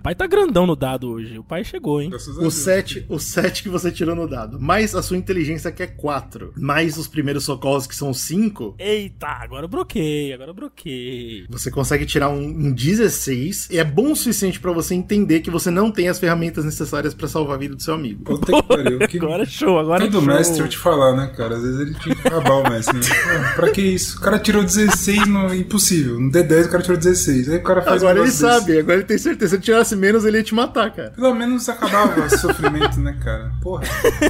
O pai tá grandão no dado hoje. O pai chegou, hein? O Deus. 7, o 7 que você tirou no dado, mais a sua inteligência que é 4, mais os primeiros socorros que são 5, Eita, agora eu broquei, agora eu broquei. você consegue tirar um, um 16 e é bom o suficiente pra você entender que você não tem as ferramentas necessárias pra salvar a vida do seu amigo. Puta que pariu. Que... Agora é show, agora é Todo show. mestre, eu te falar, né, cara? Às vezes ele tinha que acabar o mestre, né? Pô, pra que isso? O cara tirou 16 no impossível. No D10 o cara tirou 16. Aí o cara faz um Agora ele negócio desse. sabe, agora ele tem certeza. Se ele tirasse menos, ele ia te matar, cara. Pelo menos acabava o sofrimento, né, cara? Porra.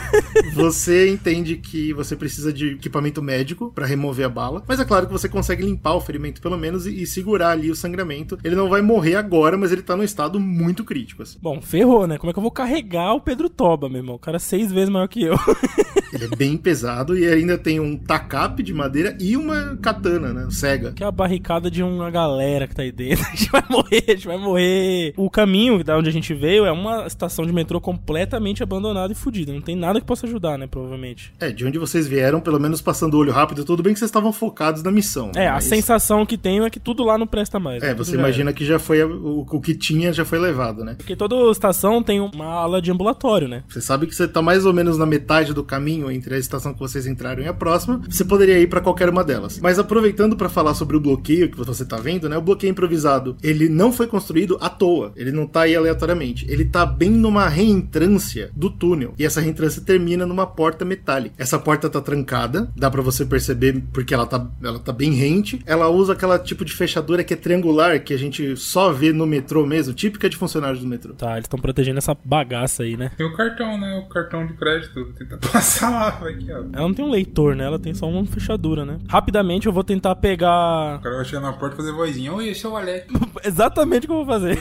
Você entende que você precisa de equipamento médico pra remover a bala, mas é claro que você consegue limpar o ferimento pelo menos e, e segurar ali o sangramento. Ele não vai morrer agora, mas ele tá num estado muito crítico, assim. Bom, ferrou, né? Como é que eu vou carregar o Pedro Toba, meu irmão? O cara é seis vezes maior que eu. Ele é bem pesado e ainda tem um tacape de madeira e uma katana, né? Cega. Que é a barricada de uma galera que tá aí dentro. A gente vai morrer, a gente vai morrer. O caminho da onde a gente veio é uma estação de metrô completamente abandonada e fodida. Não tem nada que possa ajudar, né? Provavelmente. É, de onde vocês vieram, pelo menos passando o olho rápido, tudo bem que vocês estavam focados na missão. É, a mas- sensação que tenho é que tudo lá não presta mais. É, né? Você já imagina era. que já foi. a- O, o que tinha já foi levado, né? Porque toda estação tem uma ala de ambulatório, né? Você sabe que você tá mais ou menos na metade do caminho entre a estação que vocês entraram e a próxima. Você poderia ir pra qualquer uma delas. Mas aproveitando pra falar sobre o bloqueio que você tá vendo, né? O bloqueio improvisado, ele não foi construído à toa. Ele não tá aí aleatoriamente. Ele tá bem numa reentrância do túnel. E essa reentrância termina numa porta metálica. Essa porta tá trancada, dá pra você perceber porque ela tá, ela tá bem rente. Ela usa aquela tipo de fechadura que é triangular, que a gente só vê no metrô mesmo, típica de funcionários do metrô. Tá, eles estão protegendo essa bagaça aí, né? Tem o cartão, né? O cartão de crédito. Vou tentar passar lá, vai que abre. Ela não tem um leitor, né? Ela tem só uma fechadura, né? Rapidamente eu vou tentar pegar. O cara vai chegar na porta e fazer vozinha. Oi, esse é o Alex. Exatamente o que eu vou fazer.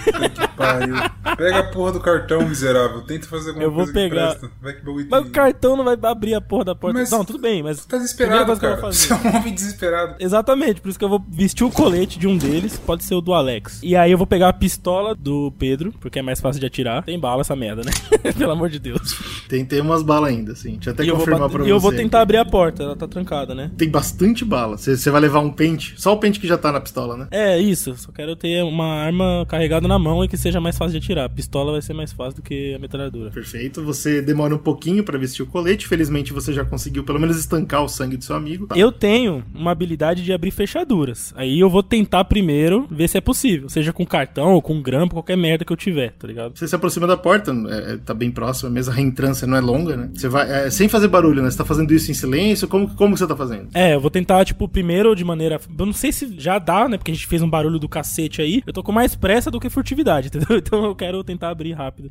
Pariu. Pega a porra do cartão, miserável. Tenta fazer alguma Eu vou coisa pegar. Vai que bagulho Mas o cartão não vai abrir a porra da porta. Mas- Não, tudo bem, mas. Tá desesperado, coisa que eu cara. Você é um homem desesperado. Exatamente, por isso que eu vou vestir o colete de um deles, pode ser o do Alex. E aí eu vou pegar a pistola do Pedro, porque é mais fácil de atirar. Tem bala essa merda, né? Pelo amor de Deus. Tem, tem umas balas ainda, assim. Deixa eu até E eu, vou, confirmar bater- pra e você. eu vou tentar abrir a porta, ela tá trancada, né? Tem bastante bala. Você você vai levar um pente. Só o pente que já tá na pistola, né? É, isso. Só quero ter uma arma carregada na mão e que seja mais fácil de atirar. A pistola vai ser mais fácil do que a metralhadora. Perfeito. Você demora um pouquinho pra vestir o colete. Felizmente você já conseguiu pelo menos estancar o sangue do seu amigo. Tá. Eu tenho uma habilidade de abrir fechaduras. Aí eu vou tentar primeiro ver se é possível. Seja com cartão ou com grampo, qualquer merda que eu tiver, tá ligado? Você se aproxima da porta, é, é, tá bem próximo, mesmo a reentrância não é longa, né? Você vai. é, sem fazer barulho, né? Você tá fazendo isso em silêncio? Como, como que você tá fazendo? É, eu vou tentar, tipo, primeiro de maneira. Eu não sei se já dá, né? Porque a gente fez um barulho do cacete aí. Eu tô com mais pressa do que furtividade, entendeu? Então eu quero tentar abrir rápido.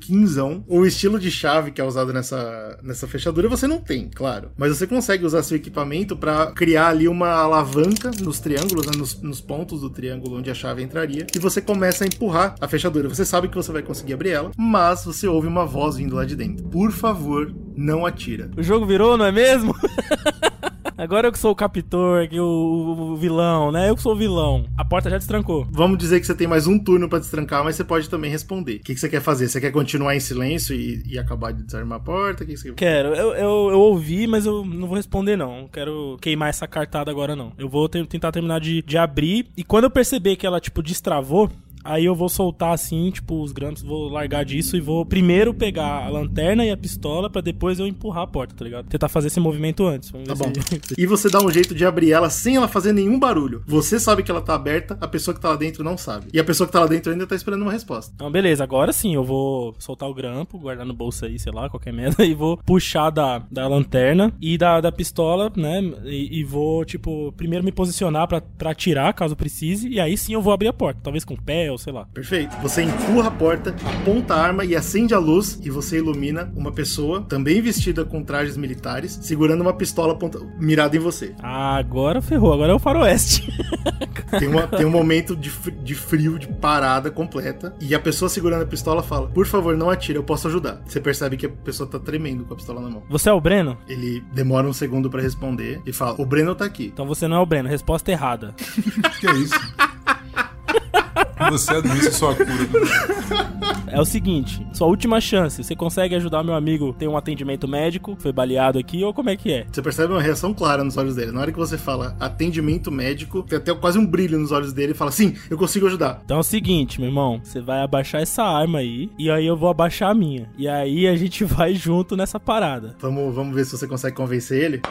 Quinzão. O estilo de chave que é usado nessa, nessa fechadura você não tem, claro. Mas você consegue usar seu equipamento pra criar ali uma alavanca nos triângulos, né, nos, nos pontos do triângulo onde a chave entraria. E você começa a empurrar a fechadura. Você sabe que você vai conseguir abrir ela, mas você ouve uma voz vindo lá de dentro. Por favor, não atira. O jogo virou, não é mesmo? Agora eu que sou o captor, aqui, o, o vilão, né? Eu que sou o vilão. A porta já destrancou. Vamos dizer que você tem mais um turno pra destrancar, mas você pode também responder. O que, que você quer fazer? Você quer continuar em silêncio e, e acabar de desarmar a porta? O que, que você quer? Quero. Eu, eu, eu ouvi, mas eu não vou responder, não. Não quero queimar essa cartada agora, não. Eu vou te- tentar terminar de, de abrir. E quando eu perceber que ela, tipo, destravou. Aí eu vou soltar assim, tipo, os grampos, vou largar disso e vou primeiro pegar a lanterna e a pistola pra depois eu empurrar a porta, tá ligado? Tentar fazer esse movimento antes. Vamos Tá bom. se- E você dá um jeito de abrir ela sem ela fazer nenhum barulho. Você sabe que ela tá aberta, a pessoa que tá lá dentro não sabe. E a pessoa que tá lá dentro ainda tá esperando uma resposta. Então, beleza, agora sim, eu vou soltar o grampo, guardar no bolso aí, sei lá, qualquer merda, e vou puxar da, da lanterna e da, da pistola, né? E, e vou, tipo, primeiro me posicionar pra atirar, caso precise, e aí sim eu vou abrir a porta, talvez com o pé ou sei lá. Perfeito. Você empurra a porta, aponta a arma e acende a luz e você ilumina uma pessoa, também vestida com trajes militares, segurando uma pistola aponta- mirada em você. Agora ferrou, agora é o faroeste. Tem, uma- tem um momento de, de frio, de parada completa, e a pessoa segurando a pistola fala: Por favor, não atire, eu posso ajudar. Você percebe que a pessoa tá tremendo com a pistola na mão. Você é o Breno? Ele demora um segundo pra responder e fala: O Breno tá aqui. Então você não é o Breno, resposta errada. Que é isso? Você é a doença, sua cura. É o seguinte, sua última chance, você consegue ajudar meu amigo a ter um atendimento médico, foi baleado aqui, ou como é que é? Você percebe uma reação clara nos olhos dele. Na hora que você fala atendimento médico, tem até quase um brilho nos olhos dele e fala: Sim, eu consigo ajudar. Então é o seguinte, meu irmão, você vai abaixar essa arma aí, e aí eu vou abaixar a minha. E aí a gente vai junto nessa parada. Vamos, vamos ver se você consegue convencer ele.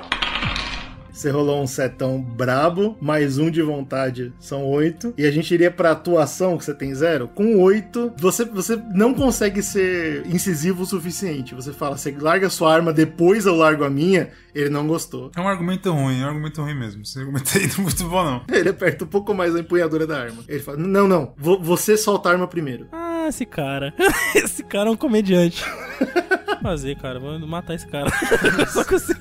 Você rolou um setão brabo, mais um de vontade, são oito. E a gente iria pra atuação, que você tem zero. Com oito, você, você não consegue ser incisivo o suficiente. Você fala, você larga sua arma, depois eu largo a minha. Ele não gostou. É um argumento ruim, é um argumento ruim mesmo. Esse argumento aí não é muito bom, não. Ele aperta um pouco mais a empunhadura da arma. Ele fala, não, não, vo- você solta a arma primeiro. Ah, esse cara. esse cara é um comediante. Vou fazer, cara, vou matar esse cara. só que assim.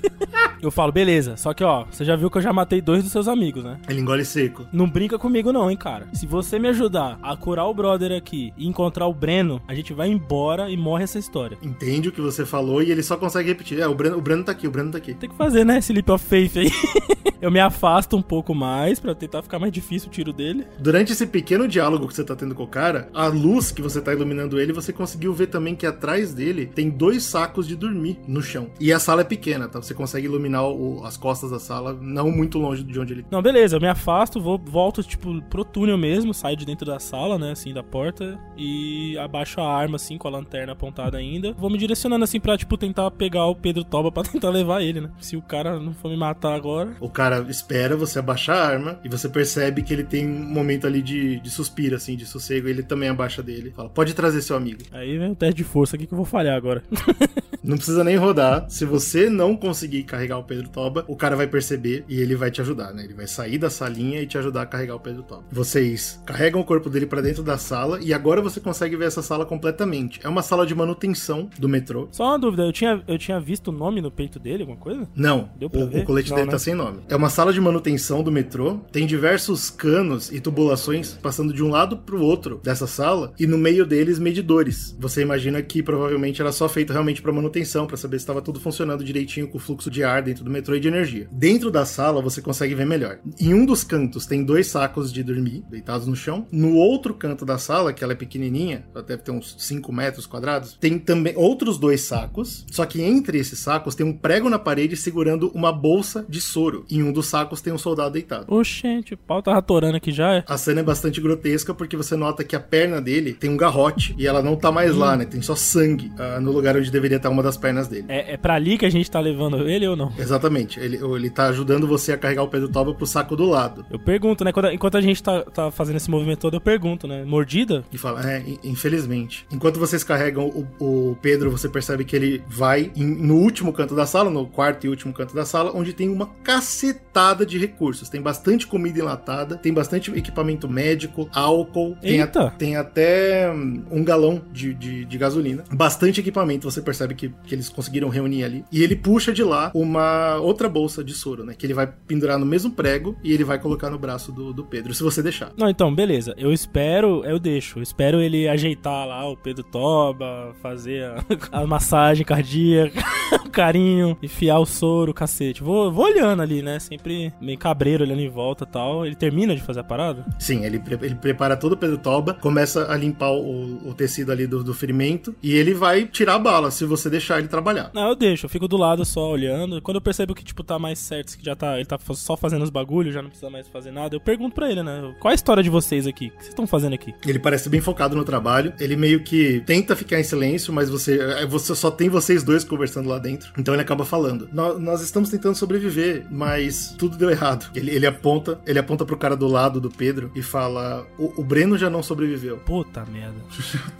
Eu falo, beleza, só que ó, você já viu que eu já matei dois dos seus amigos, né? Ele engole seco. Não brinca comigo não, hein, cara. Se você me ajudar a curar o brother aqui e encontrar o Breno, a gente vai embora e morre essa história. Entende o que você falou e ele só consegue repetir. É, o Breno, o Breno tá aqui, o Breno tá aqui. Tem que fazer, né, esse leap of faith aí. eu me afasto um pouco mais pra tentar ficar mais difícil o tiro dele. Durante esse pequeno diálogo que você tá tendo com o cara, a luz que você tá iluminando ele, você conseguiu ver também que atrás dele tem dois sacos de dormir no chão. E a sala é pequena, tá? Você consegue iluminar o- as costas da sala, não muito longe de onde ele Não, beleza, eu me afasto, vou, volto, tipo, pro túnel mesmo, saio de dentro da sala, né, assim, da porta, e abaixo a arma, assim, com a lanterna apontada ainda. Vou me direcionando, assim, pra, tipo, tentar pegar o Pedro Toba pra tentar levar ele, né. Se o cara não for me matar agora... O cara espera você abaixar a arma e você percebe que ele tem um momento ali de, de suspiro, assim, de sossego. E ele também abaixa dele. Fala, pode trazer seu amigo. Aí vem o teste de força aqui que eu vou falhar agora. Não precisa nem rodar. Se você não conseguir carregar o Pedro Toba, o cara vai perceber e ele vai te ajudar, né? Ele vai sair da salinha e te ajudar a carregar o Pedro Toba. Vocês carregam o corpo dele pra dentro da sala e agora você consegue ver essa sala completamente. É uma sala de manutenção do metrô. Só uma dúvida, eu tinha, eu tinha visto o nome no peito dele, alguma coisa? Não, Deu pra o, ver? o colete Não, dele né? tá sem nome. É uma sala de manutenção do metrô, tem diversos canos e tubulações passando de um lado pro outro dessa sala e no meio deles medidores. Você imagina que provavelmente era só feito realmente pra manutenção, pra saber se estava tudo funcionando direitinho com o fluxo de ar dentro do metrô e de energia. Dentro da sala você consegue ver melhor. Em um dos cantos tem dois sacos de dormir deitados no chão. No outro canto da sala, que ela é pequenininha, deve ter uns 5 metros quadrados, tem também outros dois sacos, só que entre esses sacos tem um prego na parede segurando uma bolsa de soro. Em um dos sacos tem um soldado deitado. Oxente, o pau tava atorando aqui já, é? A cena é bastante grotesca porque você nota que a perna dele tem um garrote e ela não tá mais lá, né? Tem só sangue ah, no lugar onde deveria estar uma das pernas dele. é? É pra ali que a gente tá levando ele ou não? Exatamente. Ele, ele tá ajudando você a carregar o Pedro Toba pro saco do lado. Eu pergunto, né? Quando- enquanto a gente tá, tá fazendo esse movimento todo, eu pergunto, né? Mordida? E fala, é, in- infelizmente. Enquanto vocês carregam o, o Pedro, você percebe que ele vai em- no último canto da sala, no quarto e último canto da sala, onde tem uma cacetada de recursos. Tem bastante comida enlatada, tem bastante equipamento médico, álcool, tem, a- tem até hum, um galão de, de, de gasolina. Bastante equipamento, você percebe que, que eles conseguiram reunir ali. E ele puxa de lá uma outra bolsa de soro, né? Que ele vai pendurar no mesmo prego e ele vai colocar no braço do, do Pedro, se você deixar. Não, então, beleza. Eu espero, eu deixo. Eu espero ele ajeitar lá o Pedro Toba, fazer a, a massagem cardíaca, o carinho, enfiar o soro, o cacete. Vou, vou olhando ali, né? Sempre meio cabreiro olhando em volta e tal. Ele termina de fazer a parada? Sim, ele, pre- ele prepara todo o Pedro Toba, começa a limpar o, o tecido ali do, do ferimento e ele vai tirar a bala se você deixar ele trabalhar. Não, eu deixo. Eu fico do lado só olhando. Quando eu percebo que, tipo, tá mais certo, que já tá. Ele tá só fazendo os bagulhos, já não precisa mais fazer nada, eu pergunto pra ele, né? Qual é a história de vocês aqui? O que vocês estão fazendo aqui? Ele parece bem focado no trabalho. Ele meio que tenta ficar em silêncio, mas você, é, você só tem vocês dois conversando lá dentro. Então ele acaba falando: "Nó- Nós estamos tentando sobreviver, mas tudo deu errado. Ele, ele aponta, ele aponta pro cara do lado do Pedro e fala: o, o Breno já não sobreviveu. Puta merda.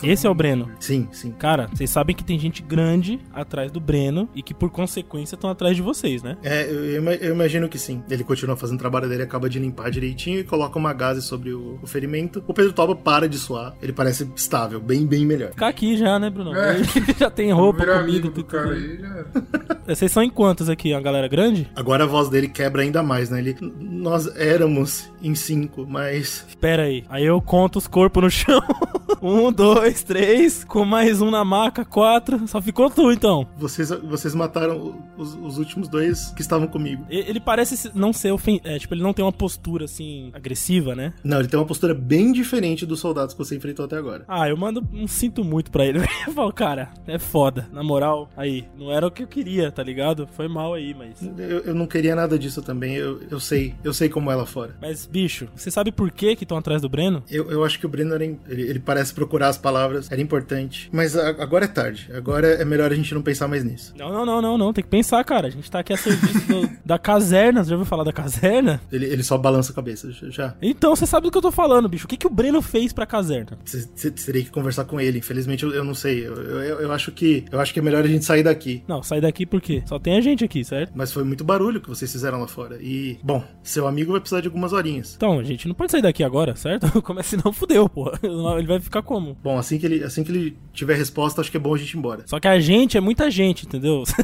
Esse é o Breno. Sim, sim. Cara, vocês sabem que tem gente grande atrás do Breno e que por consequência estão atrás de vocês, né? É, eu, eu ima- eu imagino que sim. Ele continua fazendo o trabalho dele, acaba de limpar direitinho e coloca uma gaze sobre o, o ferimento. O Pedro Toba para de suar. Ele parece estável, bem, bem melhor. Ficar aqui já, né, Bruno? É. Ele já tem roupa, comida, amigo do tudo. cara aí, já. Vocês são em quantos aqui? Uma galera grande? Agora a voz dele quebra ainda mais, né? Ele, nós éramos em cinco, mas Pera aí. Aí eu conto os corpos no chão. um, dois, três. Com mais um na maca, quatro. Só ficou tu, então. vocês, vocês mataram os, os últimos dois que estavam comigo. Ele parece não ser ofen... é, tipo, ele não tem uma postura assim agressiva, né? Não, ele tem uma postura bem diferente dos soldados que você enfrentou até agora. Ah, eu mando um sinto muito pra ele. Eu falo, cara, é foda. Na moral, aí, não era o que eu queria, tá ligado? Foi mal aí, mas. Eu, eu não queria nada disso também. Eu, eu sei, eu sei como é lá fora. Mas, bicho, você sabe por que que estão atrás do Breno? Eu, eu acho que o Breno ele, ele parece procurar as palavras, era importante. Mas agora é tarde. Agora é melhor a gente não pensar mais nisso. Não, não, não, não, não. Tem que pensar, cara. A gente tá aqui a serviço do- da caserna. Você já ouviu falar da caserna? Ele, ele só balança a cabeça. já-. Então, você sabe do que eu tô falando, bicho. O que, que o Breno fez pra caserna? Você teria que conversar com ele. Infelizmente eu, eu não sei. Eu, eu, eu acho que eu acho que é melhor a gente sair daqui. Não, sai daqui por quê? Só tem a gente aqui, certo? Mas foi muito barulho que vocês fizeram lá fora. E, bom, seu amigo vai precisar de algumas horinhas. Então, a gente não pode sair daqui agora, certo? Como é senão fudeu, pô. Ele vai ficar como? Bom, assim que ele, assim que ele tiver resposta, acho que é bom a gente ir embora. Só que a gente é muita gente, entendeu?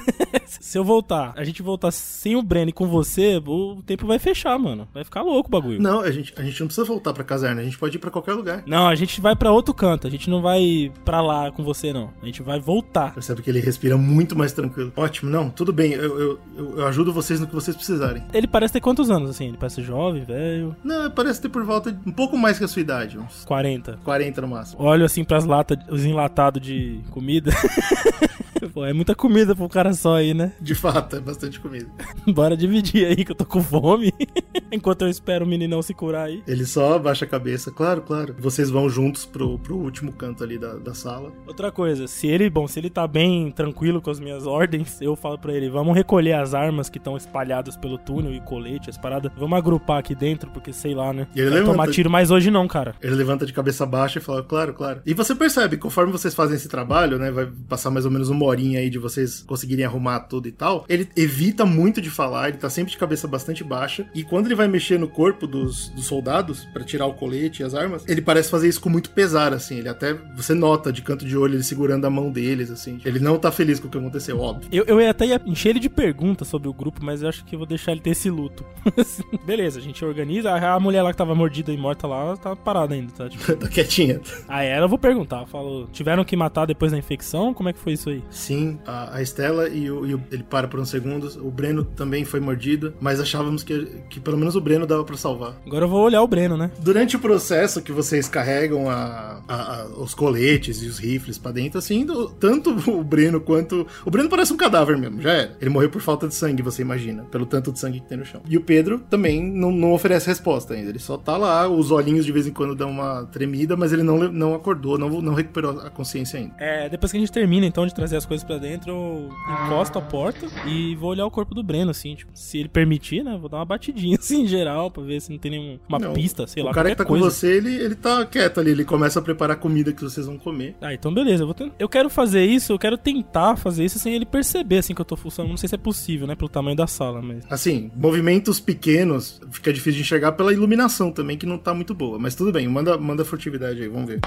Se eu voltar, a gente voltar sem o Breno e com você, o tempo vai fechar, mano. Vai ficar louco o bagulho. Não, a gente, a gente não precisa voltar pra caserna. A gente pode ir pra qualquer lugar. Não, a gente vai pra outro canto. A gente não vai pra lá com você, não. A gente vai voltar. Percebe que ele respira muito mais tranquilo. Ótimo, não, tudo bem. Eu, eu, eu, eu ajudo vocês no que vocês precisarem. Ele parece ter quantos anos, assim? Ele parece jovem, velho. Não, parece ter por volta de um pouco mais que a sua idade, uns 40. 40 no máximo. Olho assim pras latas, os enlatados de comida. Pô, é muita comida pro cara só aí, né? De fato, é bastante comida. Bora dividir aí que eu tô com fome. Enquanto eu espero o meninão se curar aí. Ele só abaixa a cabeça, claro, claro. Vocês vão juntos pro, pro último canto ali da, da sala. Outra coisa, se ele, bom, se ele tá bem tranquilo com as minhas ordens, eu falo pra ele, vamos recolher as armas que estão espalhadas pelo túnel e colete, as paradas. Vamos agrupar aqui dentro, porque sei lá, né? E ele Vai levanta- tomar tiro mais hoje não, cara. Ele levanta de cabeça baixa e fala, claro, claro. E você percebe, conforme vocês fazem esse trabalho, né? Vai passar mais ou menos uma horinha aí de vocês conseguirem arrumar tudo e tal. Ele evita muito de falar, ele tá sempre de cabeça bastante baixa. E quando ele vai mexer no corpo dos, dos soldados pra tirar o colete e as armas, ele parece fazer isso com muito pesar, assim. Ele até. Você nota de canto de olho ele segurando a mão deles, assim. Ele não tá feliz com o que aconteceu, óbvio. Eu, eu até ia encher ele de perguntas sobre o grupo, mas eu acho que eu vou deixar ele ter esse luto. Beleza, a gente organiza. A, a mulher lá que tava mordida e morta lá, ela tá parada ainda, tá? Tipo, tá quietinha. a ela eu vou perguntar. Falou, tiveram que matar depois da infecção? Como é que foi isso aí? Sim, a, a Estela e, o, e o- ele para por uns segundos. O Breno também foi mordido, mas achávamos que, que pelo menos o Breno dava pra salvar. Agora eu vou olhar o Breno, né? Durante o processo que vocês carregam a- a- os coletes e os rifles pra dentro, assim, do- tanto o Breno quanto. O Breno parece um cadáver mesmo, já era. Ele morreu por falta de sangue, você imagina, pelo tanto de sangue que tem no chão. E o Pedro também não, não oferece resposta ainda. Ele só tá lá, os olhinhos de vez em quando dão uma tremida, mas ele não, não acordou, não, não recuperou a consciência ainda. É, depois que a gente termina então de trazer as coisas pra dentro, eu encosto a porta e vou olhar o corpo do Breno, assim, tipo, se ele permitir, né? Vou dar uma batidinha assim em geral pra ver se não tem nenhuma Não, pista, sei o lá. cara que tá com coisa. você, ele, ele tá quieto ali, ele começa a preparar a comida que vocês vão comer. Ah, então beleza, eu vou Eu quero fazer isso, eu quero tentar fazer isso sem ele perceber, assim, que eu tô funcionando. Não sei se é possível, né? Pelo tamanho da sala, mas. Assim, movimentos pequenos, fica difícil de enxergar pela iluminação também, que não tá muito boa. Mas tudo bem, manda, manda furtividade aí, vamos ver.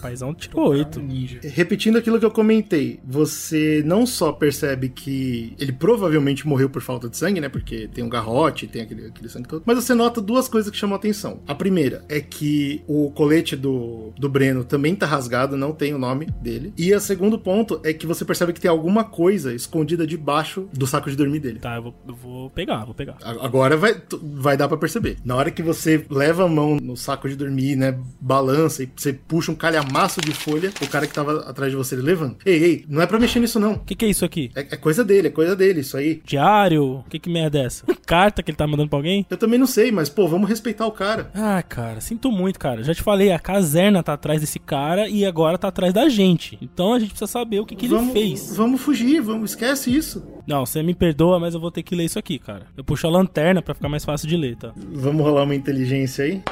Paizão tirou oito. Ninja. Repetindo aquilo que eu comentei, você não só percebe que ele provavelmente morreu por falta de sangue, né? Porque tem um garrote, tem aquele, aquele sangue todo. Mas você nota duas coisas que chamam a atenção. A primeira é que o colete do, do Breno também tá rasgado, não tem o nome dele. E o segundo ponto é que você percebe que tem alguma coisa escondida debaixo do saco de dormir dele. Tá, eu vou, eu vou pegar, vou pegar. Agora vai, vai dar pra perceber. Na hora que você leva a mão no saco de dormir, né? Balança e você puxa um calhamaço de folha, o cara que tava atrás de você ele levanta. Ei, ei, não é pra mexer nisso não. O que, que é isso aqui? É, é coisa dele, é coisa dele, isso aí. Diário? Que que merda é essa? Carta que ele tá mandando pra alguém? Eu também não sei, mas pô, vamos respeitar o cara. Ah, cara, sinto muito, cara. Já te falei, a caserna tá atrás desse cara e agora tá atrás da gente. Então a gente precisa saber o que, que ele vamos, fez. Vamos fugir, vamos, esquece isso. Não, você me perdoa, mas eu vou ter que ler isso aqui, cara. Eu puxo a lanterna pra ficar mais fácil de ler, tá? Vamos rolar uma inteligência aí.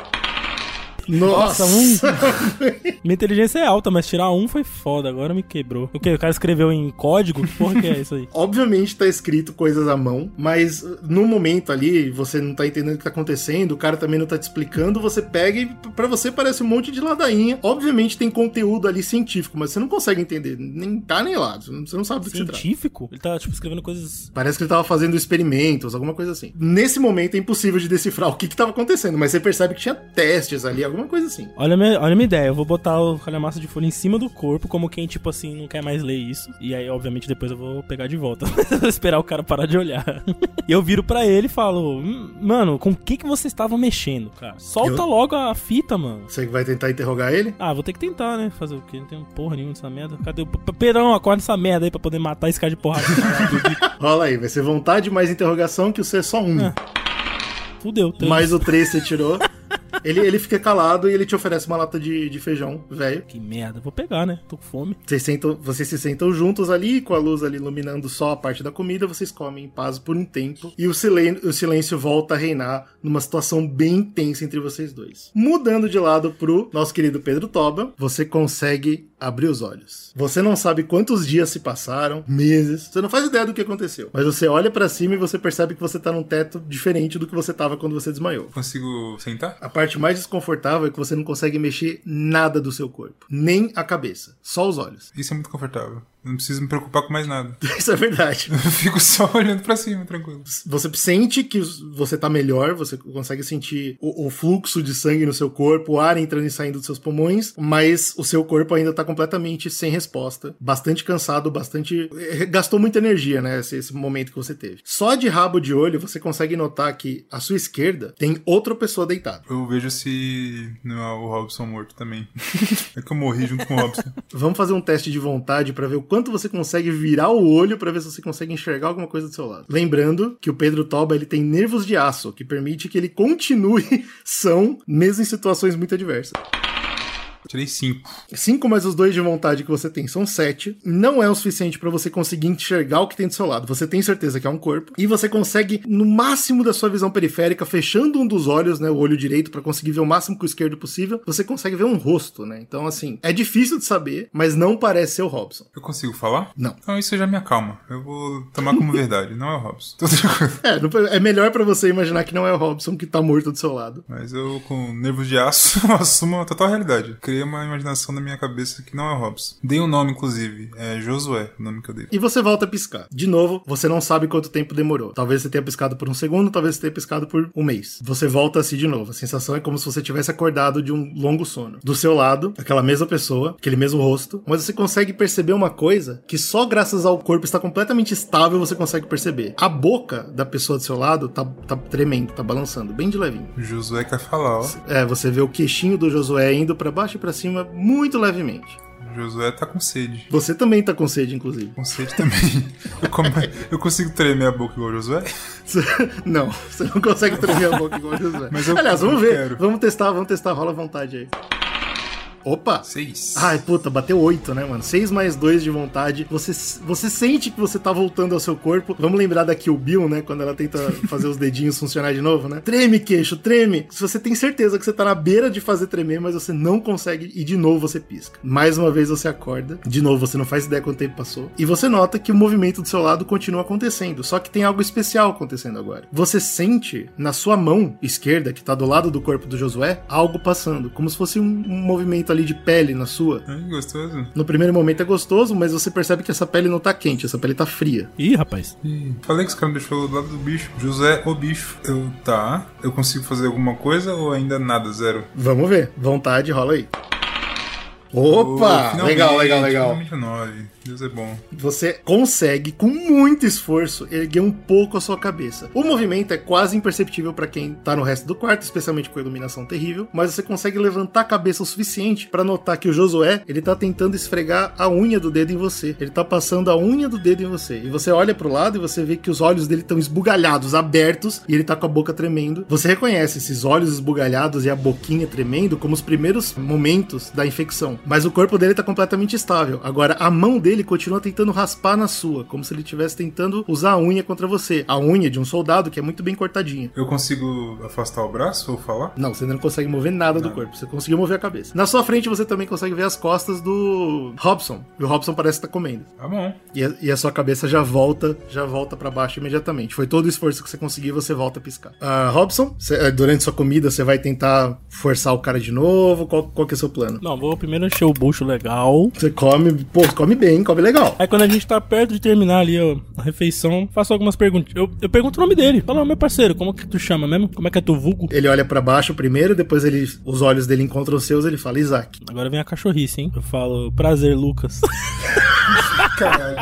Nossa, Nossa, Minha inteligência é alta, mas tirar um foi foda, agora me quebrou. O que? O cara escreveu em código? Que porra que é isso aí? Obviamente tá escrito coisas à mão, mas uh, no momento ali você não tá entendendo o que tá acontecendo, o cara também não tá te explicando, você pega e pra você parece um monte de ladainha. Obviamente tem conteúdo ali científico, mas você não consegue entender, nem cá nem lá, você não- sabe do que. Científico? Ele tá, tipo, escrevendo coisas. Parece que ele tava fazendo experimentos, alguma coisa assim. Nesse momento é impossível de decifrar o que que tava acontecendo, mas você percebe que tinha testes ali, alguma coisa assim. Olha a minha, olha a minha ideia, eu vou botar o calhamaço de folha em cima do corpo, como quem, tipo assim, não quer mais ler isso. E aí, obviamente, depois eu vou pegar de volta. Vou esperar o cara parar de olhar. e eu viro pra ele e falo: "Hum, Mano, com o que que vocês estavam mexendo, cara? Solta Eu- logo a fita, mano. Você vai tentar interrogar ele? Ah, vou ter que tentar, né? Fazer o quê? Não tem porra nenhuma dessa merda. Cadê o. Perão, acorda essa merda aí pra poder matar esse cara de porrada. Rola aí, vai ser vontade mais interrogação que o ser só um. Ah, Fudeu. três. Mais o 3 você tirou. Ele, ele fica calado e ele te oferece uma lata de, de feijão, velho. Que merda, vou pegar, né? Tô com fome. Vocês, sentam, vocês se sentam juntos ali, com a luz ali iluminando só a parte da comida, vocês comem em paz por um tempo. E o, silen- o silêncio volta a reinar numa situação bem intensa entre vocês dois. Mudando de lado pro nosso querido Pedro Toba, você consegue abrir os olhos. Você não sabe quantos dias se passaram, meses, você não faz ideia do que aconteceu. Mas você olha pra cima e você percebe que você tá num teto diferente do que você tava quando você desmaiou. Consigo sentar? A parte mais desconfortável é que você não consegue mexer nada do seu corpo, nem a cabeça, só os olhos. Isso é muito confortável. Eu não preciso me preocupar com mais nada. Isso é verdade. Eu fico só olhando pra cima, tranquilo. Você sente que você tá melhor, você consegue sentir o, o fluxo de sangue no seu corpo, o ar entrando e saindo dos seus pulmões, mas o seu corpo ainda tá completamente sem resposta, bastante cansado, bastante. eh, gastou muita energia, né? Esse, esse momento que você teve. Só de rabo de olho você consegue notar que à sua esquerda tem outra pessoa deitada. Eu vejo se não é o Robson morto também. é que eu morri junto com o Robson. Vamos fazer um teste de vontade pra ver o quanto quanto você consegue virar o olho para ver se você consegue enxergar alguma coisa do seu lado. Lembrando que o Pedro Toba ele tem nervos de aço, que permite que ele continue são, mesmo em situações muito adversas. Tirei 5. 5 mais os dois de vontade que você tem são 7. Não é o suficiente para você conseguir enxergar o que tem do seu lado. Você tem certeza que é um corpo. E você consegue, no máximo da sua visão periférica, fechando um dos olhos, né? O olho direito, para conseguir ver o máximo com o esquerdo possível. Você consegue ver um rosto, né? Então, assim, é difícil de saber, mas não parece ser o Robson. Eu consigo falar? Não. Então isso já me acalma. Eu vou tomar como verdade. Não é o Robson. É, é melhor para você imaginar que não é o Robson que tá morto do seu lado. Mas eu, com nervos de aço, assumo a total realidade. Criei uma imaginação na minha cabeça que não é o Robson. Dei um nome, inclusive. É Josué, o nome que eu dei. E você volta a piscar. De novo, você não sabe quanto tempo demorou. Talvez você tenha piscado por um segundo, talvez você tenha piscado por um mês. Você volta assim de novo. A sensação é como se você tivesse acordado de um longo sono. Do seu lado, aquela mesma pessoa, aquele mesmo rosto, mas você consegue perceber uma coisa que só graças ao corpo estar completamente estável você consegue perceber. A boca da pessoa do seu lado tá, tá tremendo, tá balançando, bem de levinho. Josué quer falar, ó. É, você vê o queixinho do Josué indo pra baixo e pra cima muito levemente. Josué tá com sede. Você também tá com sede, inclusive. Com sede também. Eu, come- eu consigo tremer a boca igual o Josué? Não, você não consegue tremer a boca igual o Josué. Mas eu- Aliás, vamos ver. quero. Vamos testar, vamos testar. Rola à vontade aí. Opa! Seis. Ai, puta, bateu 8, né, mano? 6 mais 2 de vontade. Você, você sente que você tá voltando ao seu corpo. Vamos lembrar da Kill Bill, né? Quando ela tenta fazer os dedinhos funcionar de novo, né? Treme, queixo, treme. Se você tem certeza que você tá na beira de fazer tremer, mas você não consegue, e de novo você pisca. Mais uma vez você acorda. De novo, você não faz ideia quanto tempo passou. E você nota que o movimento do seu lado continua acontecendo. Só que tem algo especial acontecendo agora. Você sente na sua mão esquerda, que tá do lado do corpo do Josué, algo passando. Como se fosse um, um movimento ali de pele na sua. Ai, gostoso. No primeiro momento é gostoso, mas você percebe que essa pele não tá quente, essa pele tá fria. Ih, rapaz. Ih, Falei que esse cara me deixou do lado do bicho. José, o bicho. Eu, tá. Eu consigo fazer alguma coisa ou ainda nada? Zero? Vamos ver. Vontade, rola aí. Opa! Oh, legal, legal, legal. Deus é bom. Você consegue, com muito esforço, erguer um pouco a sua cabeça. O movimento é quase imperceptível pra quem tá no resto do quarto, especialmente com a iluminação terrível, mas você consegue levantar a cabeça o suficiente pra notar que o Josué, ele tá tentando esfregar a unha do dedo em você. Ele tá passando a unha do dedo em você. E você olha pro lado e você vê que os olhos dele estão esbugalhados, abertos, e ele tá com a boca tremendo. Você reconhece esses olhos esbugalhados e a boquinha tremendo como os primeiros momentos da infecção. Mas o corpo dele tá completamente estável. Agora, a mão dele continua tentando raspar na sua, como se ele estivesse tentando usar a unha contra você. A unha de um soldado que é muito bem cortadinha. Eu consigo afastar o braço ou falar? Não, você não consegue mover nada do corpo, você conseguiu mover a cabeça. Na sua frente você também consegue ver as costas do Robson. E o Robson parece estar comendo. Tá bom. E a, e a sua cabeça já volta, já volta para baixo imediatamente. Foi todo o esforço que você conseguiu, você volta a piscar. Ah, Robson, você- eh, durante sua comida você vai tentar forçar o cara de novo? Qual, qual que é o seu plano? Não, vou primeiro encher o bucho legal. Você come, pô, come bem, come legal. Aí quando a gente tá perto de terminar ali ó, a refeição, faço algumas perguntas. Eu, eu pergunto o nome dele. Fala, meu parceiro, como que tu chama mesmo? Como é que é tu vulgo? Ele olha pra baixo primeiro, depois ele, os olhos dele encontram os seus, ele fala Isaac. Agora vem a cachorrice, hein? Eu falo, prazer, Lucas. Caralho.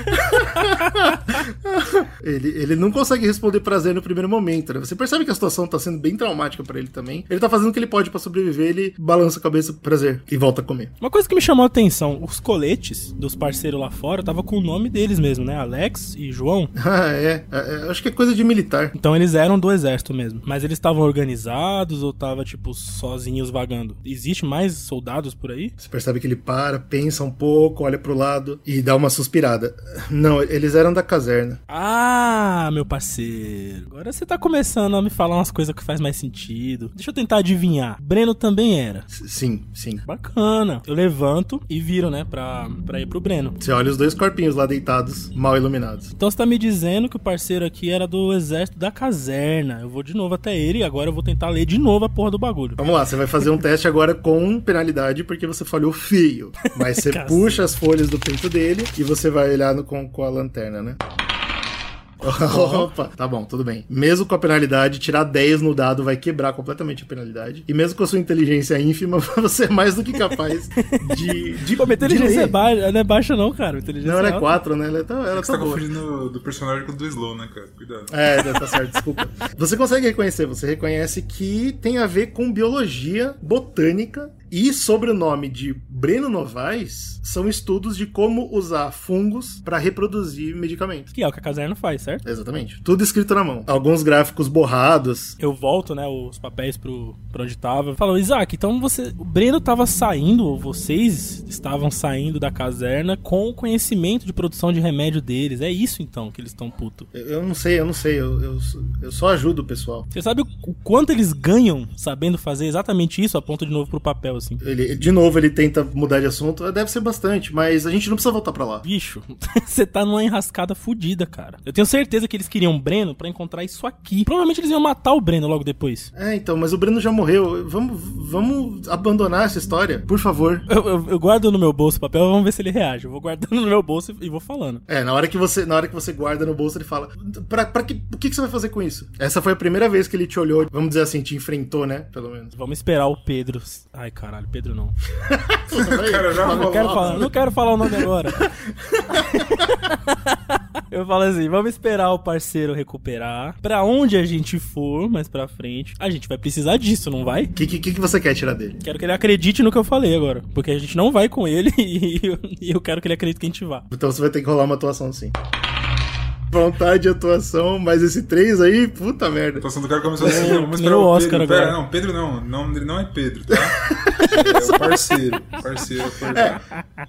Ele, ele não consegue responder prazer no primeiro momento, né? Você percebe que a situação tá sendo bem traumática pra ele também. Ele tá fazendo o que ele pode pra sobreviver, ele balança a cabeça prazer e volta a comer. Uma coisa que me chamou a atenção, os coletes dos parceiros lá fora tava com o nome deles mesmo, né? Alex e João. Ah, é. É, é, Acho que é coisa de militar. Então eles eram do exército mesmo. Mas eles estavam organizados ou tava, tipo, sozinhos vagando? Existe mais soldados por aí? Você percebe que ele para, pensa um pouco, olha pro lado e dá uma suspirada. Não, eles eram da caserna. Ah, meu parceiro. Agora você tá começando a me falar umas coisas que faz mais sentido. Deixa eu tentar adivinhar. Breno também era. S- Sim, sim. Bacana. Eu levanto e viro, né, pra, pra ir pro Breno. Você olha os dois corpinhos lá deitados, mal iluminados. Então você tá me dizendo que o parceiro aqui era do exército da caserna. Eu vou de novo até ele e agora eu vou tentar ler de novo a porra do bagulho. Vamos lá, você vai fazer um teste agora com penalidade porque você falhou feio. Mas você puxa as folhas do peito dele e você vai olhar no- com, com a lanterna, né? Opa, tá bom, tudo bem. Mesmo com a penalidade, tirar 10 no dado vai quebrar completamente a penalidade. E mesmo com a sua inteligência ínfima, você é mais do que capaz de. de Pô, minha inteligência de é baixa, não é baixa não, cara. Inteligência Não, ela é alta. 4, né? Ela tá, ela Você tá tá boa. confundindo do personagem com o do Slow, né, cara? Cuidado. É, tá certo, desculpa. Você consegue reconhecer, você reconhece que tem a ver com biologia, botânica E sobre o nome de Breno Novaes, são estudos de como usar fungos para reproduzir medicamentos. Que é o que a caserna faz, certo? Exatamente. Tudo escrito na mão. Alguns gráficos borrados. Eu volto, né, os papéis pro, pro onde tava. Falo, Isaac, então você. O Breno tava saindo, ou vocês estavam saindo da caserna com o conhecimento de produção de remédio deles. É isso então que eles estão puto. Eu, eu não sei, eu não sei. Eu, eu, eu só ajudo o pessoal. Você sabe o, o quanto eles ganham sabendo fazer exatamente isso? Aponto de novo pro papel, assim. Ele, de novo, ele tenta mudar de assunto. Deve ser bastante, mas a gente não precisa voltar pra lá. Bicho, você tá numa enrascada fodida, cara. Eu tenho certeza que eles queriam o Breno pra encontrar isso aqui. Provavelmente eles iam matar o Breno logo depois. É, então, mas o Breno já morreu. Vamos, vamos abandonar essa história, por favor. Eu, eu- eu guardo no meu bolso o papel, vamos ver se ele reage. Eu vou guardando no meu bolso e vou falando. É, na hora que você, na hora que você guarda no bolso, ele fala: pra, pra que, o que, que você vai fazer com isso? Essa foi a primeira vez que ele te olhou, vamos dizer assim, te enfrentou, né? Pelo menos. Vamos esperar o Pedro. Ai, caralho, Pedro não. cara já Não quero falar, não quero falar o nome agora. Eu falo assim, vamos esperar o parceiro recuperar. Pra onde a gente for mais pra frente, a gente vai precisar disso, não vai? O que, que, que você quer tirar dele? Quero que ele acredite no que eu falei agora. Porque a gente não vai com ele e eu, e eu quero que ele acredite que a gente vá. Então você vai ter que rolar uma atuação sim. Vontade de atuação, mas esse 3 aí, puta A merda. atuação do cara começou assim, ganhou esperar o o Oscar Pedro. agora. Pera, não, Pedro não, o nome dele não é Pedro, tá? é parceiro, parceiro. parceiro.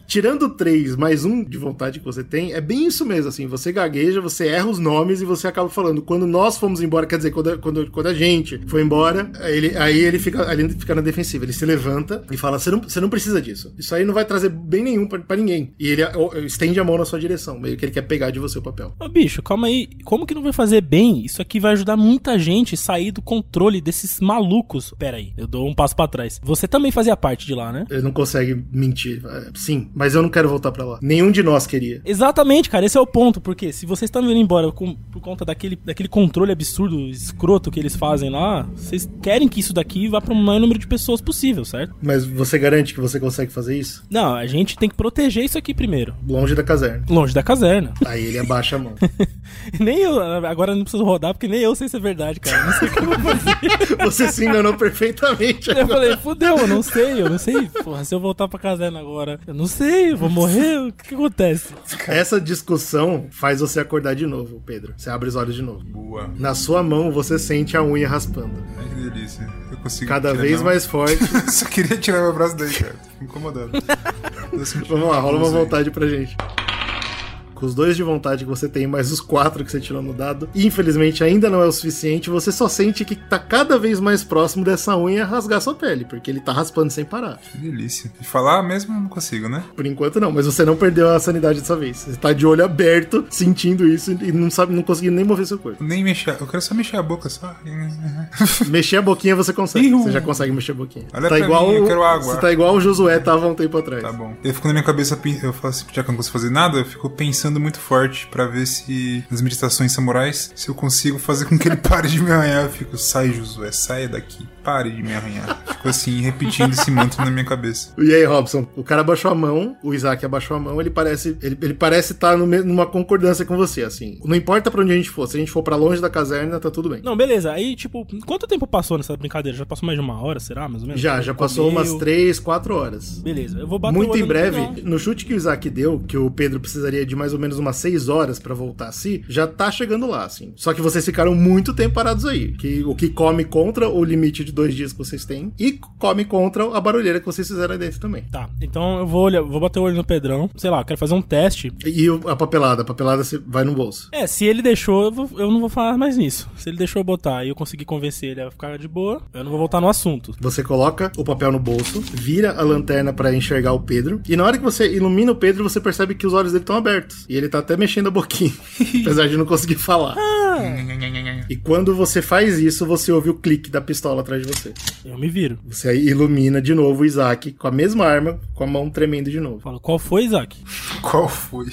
Tirando o 3 mais um de vontade que você tem, é bem isso mesmo, assim. Você gagueja, você erra os nomes e você acaba falando. Quando nós fomos embora, quer dizer, quando, quando, quando a gente foi embora, aí ele, aí ele fica, ali ele fica na defensiva. Ele se levanta e fala: Você não, você não precisa disso. Isso aí não vai trazer bem nenhum pra, pra ninguém. E ele estende a mão na sua direção, meio que ele quer pegar de você o papel. Ô, bicho, calma aí. Como que não vai fazer bem? Isso aqui vai ajudar muita gente a sair do controle desses malucos. Pera aí, eu dou um passo pra trás. Você também fazia parte de lá, né? Ele não consegue mentir. É, Sim, mas eu não quero voltar pra lá. Nenhum de nós queria. Exatamente, cara, esse é o ponto, porque se vocês estão indo embora com- por conta daquele, daquele controle absurdo, escroto que eles fazem lá, vocês querem que isso daqui vá para o maior número de pessoas possível, certo? Mas você garante que você consegue fazer isso? Não, a gente tem que proteger isso aqui primeiro, Longe da caserna. longe da caserna. Aí ele abaixa a mão. nem eu, agora eu não preciso rodar, porque nem eu sei se é verdade, cara. Não sei o que eu vou fazer. Você se enganou perfeitamente. Eu falei, fudeu, eu não sei, eu não sei. Porra, se eu voltar pra caserna agora, eu não sei, eu vou morrer, o que, que acontece? Essa discussão faz você acordar de novo, Pedro. Você abre os olhos de novo. Boa. Na sua mão você sente a unha raspando. Ai, que delícia. Eu consigo Cada tirar vez mais forte. Só queria tirar meu braço daí, cara. Tô incomodado. Vamos lá, rola uma aí. vontade pra gente. Com os dois de vontade que você tem, mais os quatro que você tirou no dado, infelizmente ainda não é o suficiente. Você só sente que tá cada vez mais próximo dessa unha rasgar sua pele, porque ele tá raspando sem parar. Que delícia. E falar mesmo eu não consigo, né? Por enquanto não, mas você não perdeu a sanidade dessa vez. Você tá de olho aberto, sentindo isso e não sabe, não conseguindo nem mover seu corpo. Nem mexer. Eu quero só mexer a boca só. Mexer a boquinha você consegue. Iu. Você já consegue mexer a boquinha. Olha tá igual, mim, eu quero água. Você tá igual o Josué tava um tempo atrás. Tá bom. Eu fico na minha cabeça, eu falo assim, já que eu não consigo fazer nada, eu fico pensando muito forte pra ver se, nas meditações samurais, se eu consigo fazer com que ele pare de me arranhar. Eu fico, sai, Josué, saia daqui, pare de me arranhar. Fico assim, repetindo esse mantra na minha cabeça. E aí, Robson, o cara abaixou a mão, o Isaac abaixou a mão, ele parece ele, ele parece estar numa concordância com você, assim. Não importa pra onde a gente for, se a gente for pra longe da caserna, tá tudo bem. Não, beleza, aí, tipo, quanto tempo passou nessa brincadeira? Já passou mais de uma hora, será, mais ou menos? Já, já passou Comeu. umas 3, 4 horas. Beleza, eu vou bater Muito em no breve, Pedrão. no chute que o Isaac deu, que o Pedro precisaria de mais ou menos umas 6 horas pra voltar a si, já tá chegando lá, assim. Só que vocês ficaram muito tempo parados aí. Que, o que come contra o limite de dois dias que vocês têm e come contra a barulheira que vocês fizeram aí dentro também. Tá, então eu vou olhar, vou bater o olho no Pedrão. Sei lá, quero fazer um teste. E a papelada? A papelada vai no bolso. É, se ele deixou, eu, vou- eu não vou falar mais nisso. Se ele deixou eu botar e eu conseguir convencer ele a ficar de boa, eu não vou voltar no assunto. Você coloca o papel no bolso, vira a lanterna pra enxergar o Pedro, e na hora que você ilumina o Pedro, você percebe que os olhos dele estão abertos. E ele tá até mexendo a boquinha, apesar de não conseguir falar. E quando você faz isso, você ouve o clique da pistola atrás de você. Eu me viro. Você aí ilumina de novo o Isaac com a mesma arma, com a mão tremendo de novo. Falo, qual foi, Isaac? Qual foi?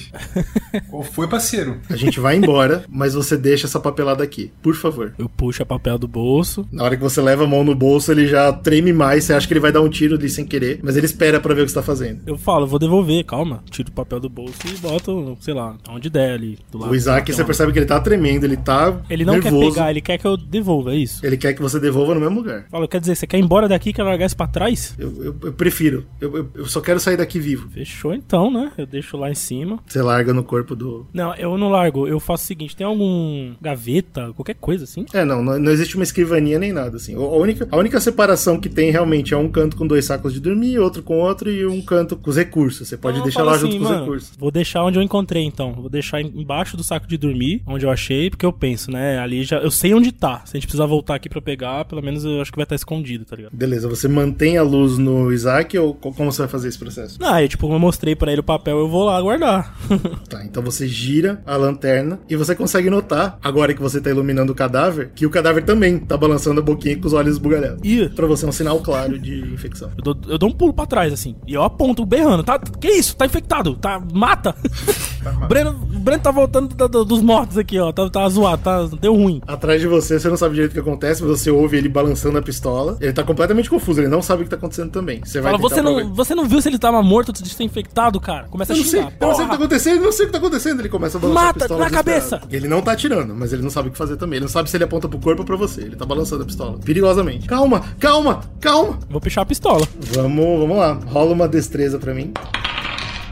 Qual foi, parceiro? A gente vai embora, mas você deixa essa papelada aqui, por favor. Eu puxo a papel do bolso. Na hora que você leva a mão no bolso, ele já treme mais, você acha que ele vai dar um tiro ali sem querer, mas ele espera pra ver o que você tá fazendo. Eu falo, vou devolver, calma. Tiro o papel do bolso e boto, sei lá, onde der ali. Do lado O Isaac, você percebe que ele tá tremendo, ele tá Ele não nervoso. quer pegar, ele quer que eu devolva, é isso? Ele quer que você devolva no mesmo lugar. Fala, quer dizer, você quer ir embora daqui e quer largar isso pra trás? Eu, eu- eu prefiro. Eu, eu- só quero sair daqui vivo. Fechou então, né? Eu deixo lá em cima. Você larga no corpo do. Não, eu não largo. Eu faço o seguinte: tem algum gaveta, qualquer coisa assim? É, não, não, não existe uma escrivaninha nem nada, assim. A única, a única separação que tem realmente é um canto com dois sacos de dormir, outro com outro e um canto com os recursos. Você pode Então deixar lá assim, junto com os mano, recursos. Vou deixar onde eu encontrei, então. Vou deixar em- embaixo do saco de dormir, onde eu achei, porque eu penso, né? Ali já. Eu sei onde tá. Se a gente precisar voltar aqui pra pegar, pelo menos eu acho que vai estar escondido, tá ligado? Beleza, você mantém a luz no Isaac ou co- como você vai fazer esse processo? Ah, aí, tipo, como eu mostrei pra ele o papel, eu vou lá guardar. Tá, então você gira a lanterna e você consegue notar, agora que você tá iluminando o cadáver, que o cadáver também tá balançando a boquinha com os olhos esbugalhados. Ih. Pra você é um sinal claro de infecção. Eu dou, eu dou um pulo pra trás, assim. E eu aponto, berrando. Tá, que isso? Tá infectado. Tá. Mata. o, Breno, Breno tá voltando da- da- dos mortos aqui, ó. Tá, tá zoado, tá, deu ruim. Atrás de você, você não sabe direito o que acontece, mas você ouve ele balançando a pistola. Ele tá completamente confuso, ele não sabe o que tá acontecendo também. Você vai Fala, você não, você não viu se ele tava morto antes de ser infectado, cara? Começa Eu a não sei, xingar. eu não sei o que tá acontecendo, eu não sei o que tá acontecendo. Ele começa a balançar Mata, a pistola na desesperado. cabeça. Ele não tá atirando, mas ele não sabe o que fazer também. Ele não sabe se ele aponta pro corpo ou pra você. Ele tá balançando a pistola. Perigosamente. Calma, calma, calma. Vou puxar a pistola. Vamos, vamos lá. Rola uma destreza pra mim.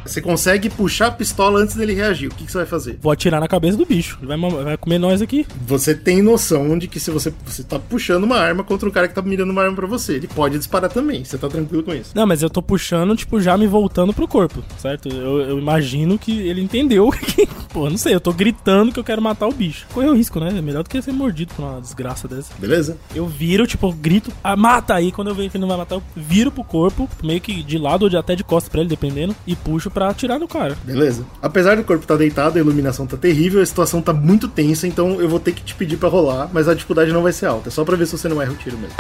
Você consegue puxar a pistola antes dele reagir. O que, que você vai fazer? Vou atirar na cabeça do bicho. Ele vai, vai comer nós aqui. Você tem noção de que se você, você tá puxando uma arma contra um cara que tá mirando uma arma pra você, ele pode disparar também. Você tá tranquilo com isso. Não, mas eu tô puxando, tipo, já me voltando pro corpo, certo? Eu, eu imagino que ele entendeu que. Pô, não sei, eu tô gritando que eu quero matar o bicho. Correu risco, né? É melhor do que ser mordido por uma desgraça dessa. Beleza? Eu viro, tipo, grito, ah, mata aí. Quando eu vejo que ele não vai matar, eu viro pro corpo, meio que de lado ou de, até de costas pra ele, dependendo, e puxo pra atirar no cara. Beleza. Apesar do corpo estar deitado, a iluminação tá terrível, a situação tá muito tensa, então eu vou ter que te pedir pra rolar, mas a dificuldade não vai ser alta. É só pra ver se você não erra o tiro mesmo.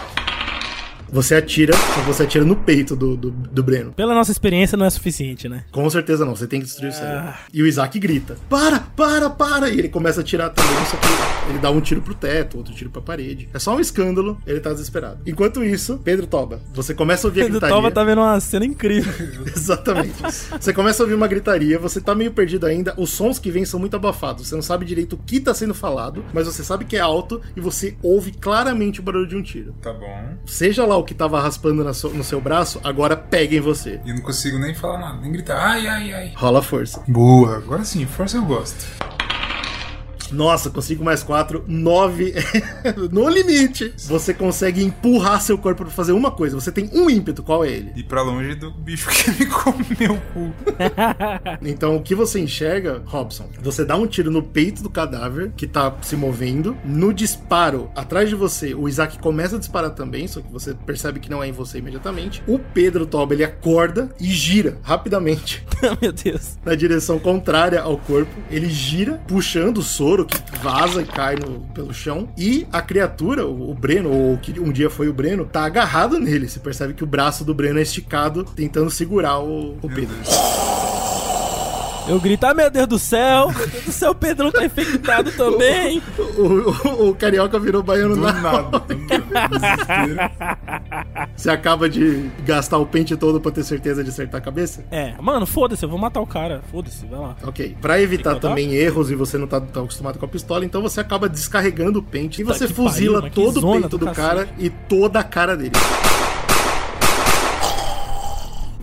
Você atira, você atira no peito do, do, do Breno. Pela nossa experiência, não é suficiente, né? Com certeza não, você tem que destruir o cérebro. E o Isaac grita: Para, para, para! E ele começa a atirar também, só que ele dá um tiro pro teto, outro tiro pra parede. É só um escândalo, ele tá desesperado. Enquanto isso, Pedro Toba, você começa a ouvir a Pedro gritaria. Tova tá vendo uma cena incrível. Exatamente. Você começa a ouvir uma gritaria, você tá meio perdido ainda, os sons que vêm são muito abafados. Você não sabe direito o que tá sendo falado, mas você sabe que é alto e você ouve claramente o barulho de um tiro. Tá bom. Seja lá que tava raspando na so- no seu braço, agora pega em você. E eu não consigo nem falar nada, nem gritar. Ai, ai, ai. Rola força. Boa, agora sim, força eu gosto. Nossa, consigo mais quatro, nove no limite. Você consegue empurrar seu corpo pra fazer uma coisa. Você tem um ímpeto, qual é ele? Ir pra longe do bicho que me comeu o cu. Então, o que você enxerga, Robson? Você dá um tiro no peito do cadáver que tá se movendo. No disparo, atrás de você, o Isaac começa a disparar também, só que você percebe que não é em você imediatamente. O Pedro Toba, ele acorda e gira rapidamente Meu Deus. na direção contrária ao corpo. Ele gira, puxando o soro que vaza e cai no, pelo chão. E a criatura, o, o Breno, ou que um dia foi o Breno, tá agarrado nele. Você percebe que o braço do Breno é esticado, tentando segurar o, o Pedro. Eu grito, ah, meu Deus do céu, meu Deus do céu, o Pedrão tá infectado também. O, o- o carioca virou baiano Do na nada. do nada. Desespero. Você acaba de gastar o pente todo pra ter certeza de acertar a cabeça? É, mano, foda-se, eu vou matar o cara. Foda-se, vai lá. Ok. Pra evitar também erros e você não tá tão acostumado com a pistola, então você acaba descarregando o pente e você que fuzila pariu, todo o peito do do, cara e toda a cara dele.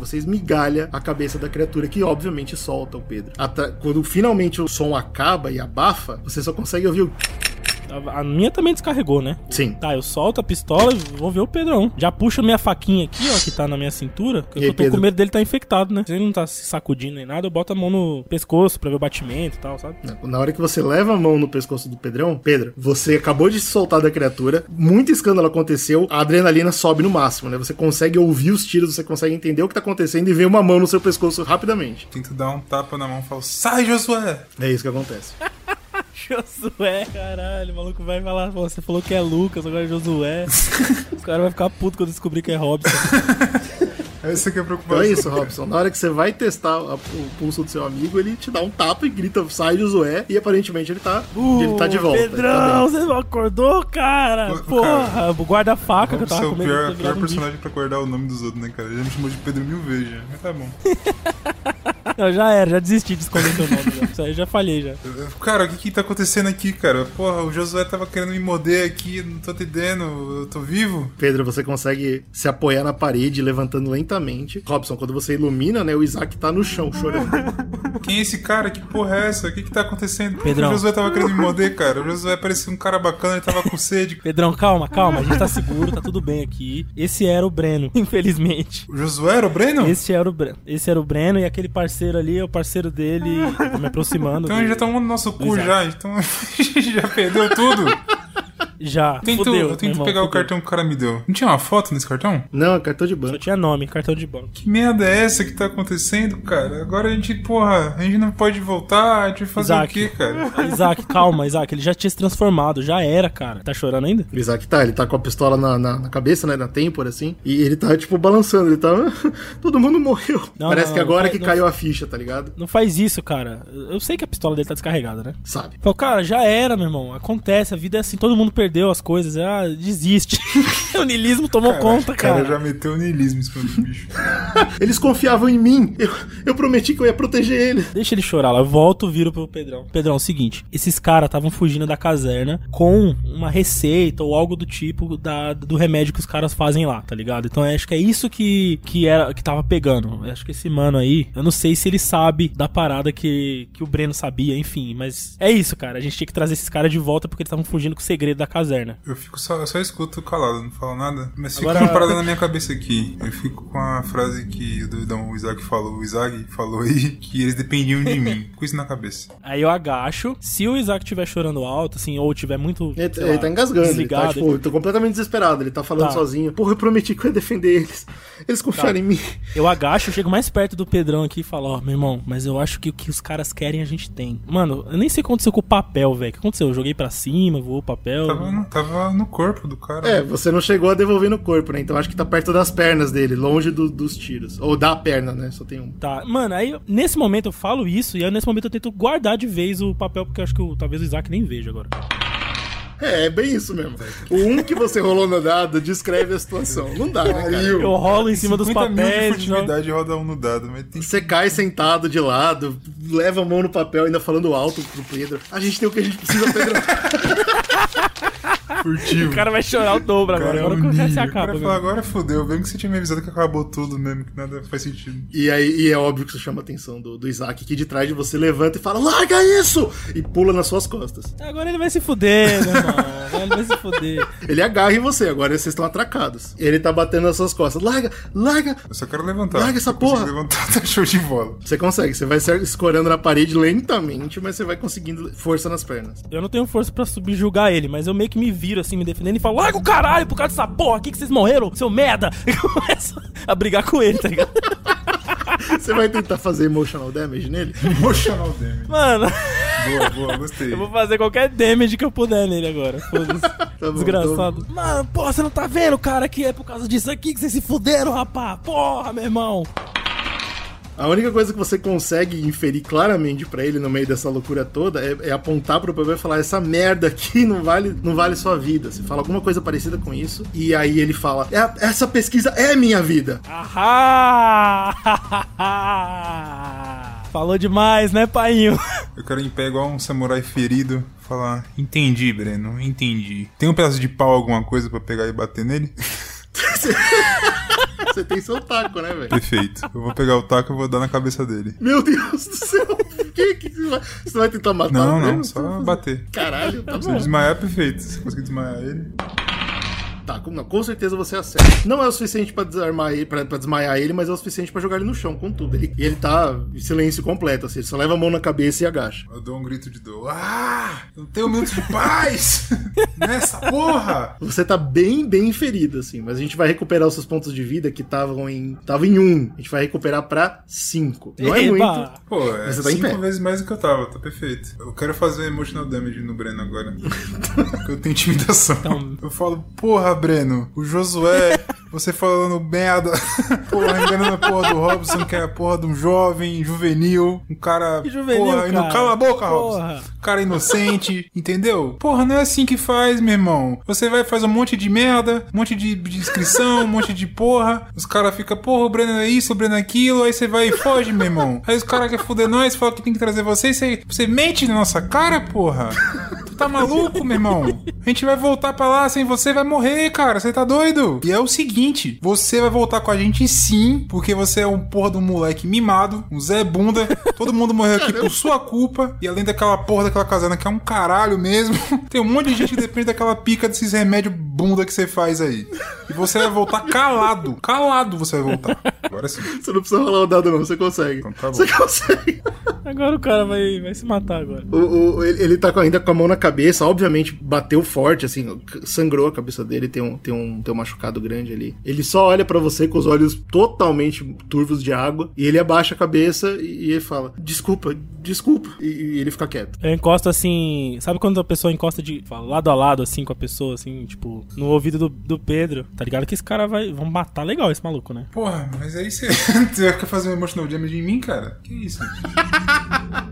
Você esmigalha a cabeça da criatura que obviamente solta o Pedro. Atra- Quando finalmente o som acaba e abafa, você só consegue ouvir o. A, a minha também descarregou, né? Sim. Tá, eu solto a pistola e vou ver o Pedrão. Já puxo a minha faquinha aqui, ó, que tá na minha cintura. porque eu tô Pedro? com medo dele tá infectado, né? Se ele não tá se sacudindo nem nada, eu boto a mão no pescoço pra ver o batimento e tal, sabe? Na hora que você leva a mão no pescoço do Pedrão, Pedro, você acabou de se soltar da criatura, muito escândalo aconteceu, a adrenalina sobe no máximo, né? Você consegue ouvir os tiros, você consegue entender o que tá acontecendo e ver uma mão no seu pescoço rapidamente. Tento dar um tapa na mão e falo, sai, Josué! É isso que acontece. Josué, caralho, o maluco vai falar, "Pô, você falou que é Lucas, agora é Josué. Os caras vão ficar puto quando descobrir que é Robson. Essa que é a Então preocupação. é isso, Robson. Na hora que você vai testar a- o pulso do seu amigo, ele te dá um tapa e grita, sai do Zoé, e aparentemente ele tá, ele tá de volta. tá Pedrão, bem. você não acordou, cara? Porra, o guarda-faca que eu tava o com medo de pior, pior um bicho. personagem pra guardar o nome dos outros, né, cara? Ele já me chamou de Pedro mil vezes, já. mas tá bom. Não, já era, já desisti de esconder seu nome. Já. Isso aí já falhei já. Cara, o que que tá acontecendo aqui, cara? Porra, o Josué tava querendo me morder aqui, não tô entendendo, eu tô vivo? Pedro, você consegue se apoiar na parede, levantando lentamente. Robson, quando você ilumina, né, o Isaac tá no chão, chorando. Quem é esse cara? Que porra é essa? O que que tá acontecendo? Pedrão. O Josué tava querendo me morder, cara. O Josué parecia um cara bacana, ele tava com sede. Pedrão, calma, calma, a gente tá seguro, tá tudo bem aqui. Esse era o Breno, infelizmente. O Josué era o Breno? Esse era o Breno. Esse era o Breno e aquele parceiro ali é o parceiro dele. Tô me aproximando. Então dele. ele já tomou no nosso cu Exato. já, então já perdeu tudo. Já. Tento, fudeu, eu tento irmão, pegar o fudeu. cartão que o cara me deu. Não tinha uma foto nesse cartão? Não, é cartão de Só banco. tinha nome, cartão de banco. Que merda é essa que tá acontecendo, cara? Agora a gente, porra, a gente não pode voltar, a gente vai fazer Isaac. o quê, cara? Isaac, calma, Isaac, ele já tinha se transformado, já era, cara. Tá chorando ainda? O Isaac tá, ele tá com a pistola na, na, na cabeça, né, na têmpora, assim, e ele tá, tipo, balançando, ele tá... Todo mundo morreu. Não, Parece não, que agora não, que não. caiu a ficha, tá ligado? Não faz isso, cara. Eu sei que a pistola dele tá descarregada, né? Sabe. Falei, cara, já era, meu irmão. Acontece, a vida é assim, todo mundo perdeu as coisas. Ah, desiste. o niilismo tomou conta, O cara cara. já meteu o niilismo em bicho. Eles confiavam em mim. Eu, eu prometi que eu ia proteger ele. Deixa ele chorar lá. Eu volto, viro pro Pedrão. Pedrão, é o seguinte: esses caras estavam fugindo da caserna com uma receita ou algo do tipo da, do remédio que os caras fazem lá, tá ligado? Então acho que é isso que, que era que tava pegando. Eu acho que esse mano aí, eu não sei se ele sabe da parada que, que o Breno sabia, enfim, mas é isso, cara. A gente tinha que trazer esses caras de volta porque eles estavam fugindo com o segredo da caserna. Eu fico só, eu só escuto calado, não falo nada. Mas fica Agora- uma parada na minha cabeça aqui. Eu fico com a frase que o doidão, o Isaac falou, o Isaac falou aí, que eles dependiam de mim. Com isso na cabeça. Aí eu agacho. Se o Isaac estiver chorando alto, assim, ou tiver muito. Ele, sei ele lá, tá engasgando, ele tá, desligado, tipo, eu tô completamente desesperado. Ele tá falando Tá. sozinho. Porra, eu prometi que eu ia defender eles. Eles confiaram Tá. em mim. Eu agacho, chego mais perto do Pedrão aqui e falo, ó, meu irmão, mas eu acho que o que os caras querem a gente tem. Mano, eu nem sei o que aconteceu com o papel, velho. O que aconteceu? Eu joguei pra cima, voou o papel. Tava no, tava no corpo do cara. É, você não chegou a devolver no corpo, né? Então acho que tá perto das pernas dele, longe do- dos tiros. Ou da perna, né? Só tem um. Tá, mano, aí nesse momento eu falo isso e aí nesse momento eu tento guardar de vez o papel, porque eu acho que o- talvez o Isaac nem veja agora. É, é bem isso mesmo. O um que você rolou no dado descreve a situação. Não dá, né, cara? Eu rolo em cima dos 50 mil de papéis. furtividade roda um no dado, mas tem Você cai sentado de lado, leva a mão no papel, ainda falando alto pro Pedro. A gente tem o que a gente precisa, Pedro. furtivo. O cara vai chorar o dobro O cara agora. é Agora um que ninja. essa O cara acaba. fala, agora fodeu, bem que você tinha me avisado que acabou tudo mesmo, que nada faz sentido. E aí e é óbvio que isso chama a atenção do, do Isaac, que de trás de você levanta e fala: Larga isso! E pula nas suas costas. Agora ele vai se fuder, meu irmão. Agora ele vai se fuder. Ele agarra em você, agora vocês estão atracados. Ele tá batendo nas suas costas. Larga, larga! Eu só quero levantar. Larga essa Se eu porra. levantar, tá show de bola. Você consegue, você vai se escorando na parede lentamente, mas você vai conseguindo força nas pernas. Eu não tenho força pra subjugar ele, mas eu meio que me viro assim, me defendendo e falo: Larga o caralho por causa dessa porra aqui que vocês morreram, seu merda! E começo a brigar com ele, tá ligado? Você vai tentar fazer emotional damage nele? Emotional damage. Mano, Boa, boa, gostei. eu vou fazer qualquer damage que eu puder nele agora. Foda-se. bom, Desgraçado. Mano, porra, você não tá vendo, cara, que é por causa disso aqui que vocês se fuderam, rapá? Porra, meu irmão. A única coisa que você consegue inferir claramente pra ele no meio dessa loucura toda é, é apontar pro papel e falar: essa merda aqui não vale, não vale sua vida. Você fala alguma coisa parecida com isso, e aí ele fala: "É- essa pesquisa é minha vida. Ahá! Falou demais, né, painho? Eu quero em pé igual um samurai ferido. Falar, entendi, Breno, entendi. Tem um pedaço de pau, alguma coisa pra pegar e bater nele? Você tem seu taco, né, velho? Perfeito. Eu vou pegar o taco e vou dar na cabeça dele. Meu Deus do céu! Que, que você, vai, você vai tentar matar Não, não, só bater. Caralho, tá Se bom. desmaiar, perfeito. Se conseguir desmaiar ele. Tá, com, não, com certeza você acerta. Não é o suficiente pra desarmar ele, pra, pra desmaiar ele, mas é o suficiente pra jogar ele no chão, com tudo. Ele, e ele tá em silêncio completo, assim, ele só leva a mão na cabeça e agacha. Eu dou um grito de dor. Ah! Eu tenho um minuto de paz! Nessa porra! Você tá bem, bem ferido, assim, mas a gente vai recuperar os seus pontos de vida que estavam em. estavam em um. A gente vai recuperar pra cinco. Não é Eba! muito. Pô, é tá em cinco pé. vezes mais do que eu tava, tá perfeito. Eu quero fazer emotional damage no Breno agora. Porque eu tenho intimidação. Então- Eu falo, porra, Breno, o Josué Você falando merda. Porra, enganando a porra do Robson, que é a porra de um jovem, juvenil. Um cara. Que juvenil, porra, cara? cala a boca, Porra. Robson. Cara inocente, entendeu? Porra, não é assim que faz, meu irmão. Você vai faz um monte de merda, um monte de, de inscrição, um monte de porra. Os caras ficam, porra, o Breno é isso, o Breno é aquilo. Aí você vai e foge, meu irmão. Aí os caras querem foder nós, falam que tem que trazer você. e Você, você mente na nossa cara, porra. Tá maluco, meu irmão? A gente vai voltar pra lá sem você, vai morrer, cara. Você tá doido? E é o seguinte: você vai voltar com a gente sim, porque você é um porra de um moleque mimado, um Zé Bunda. Todo mundo morreu aqui por sua culpa. E além daquela porra daquela casana que é um caralho mesmo, tem um monte de gente que depende daquela pica desses remédios bunda que você faz aí. E você vai voltar calado. Calado você vai voltar. Agora sim. Você não precisa rolar o dado, não. Você consegue. Então tá bom. Você consegue. Agora o cara vai, vai se matar agora. O, o- ele, ele tá ainda com a mão na cabeça, obviamente bateu forte, assim, sangrou a cabeça dele, tem um, tem um, tem um machucado grande ali. Ele só olha pra você com os olhos totalmente turvos de água, e ele abaixa a cabeça e, e ele fala: Desculpa, desculpa. E, e ele fica quieto. Eu encosto assim. Sabe quando a pessoa encosta de lado a lado, assim, com a pessoa, assim, tipo, no ouvido do, do Pedro? Tá ligado que esse cara vai. Vão matar legal esse maluco, né? Porra, mas aí você, você vai fazer um emotional damage em mim, cara? Que isso?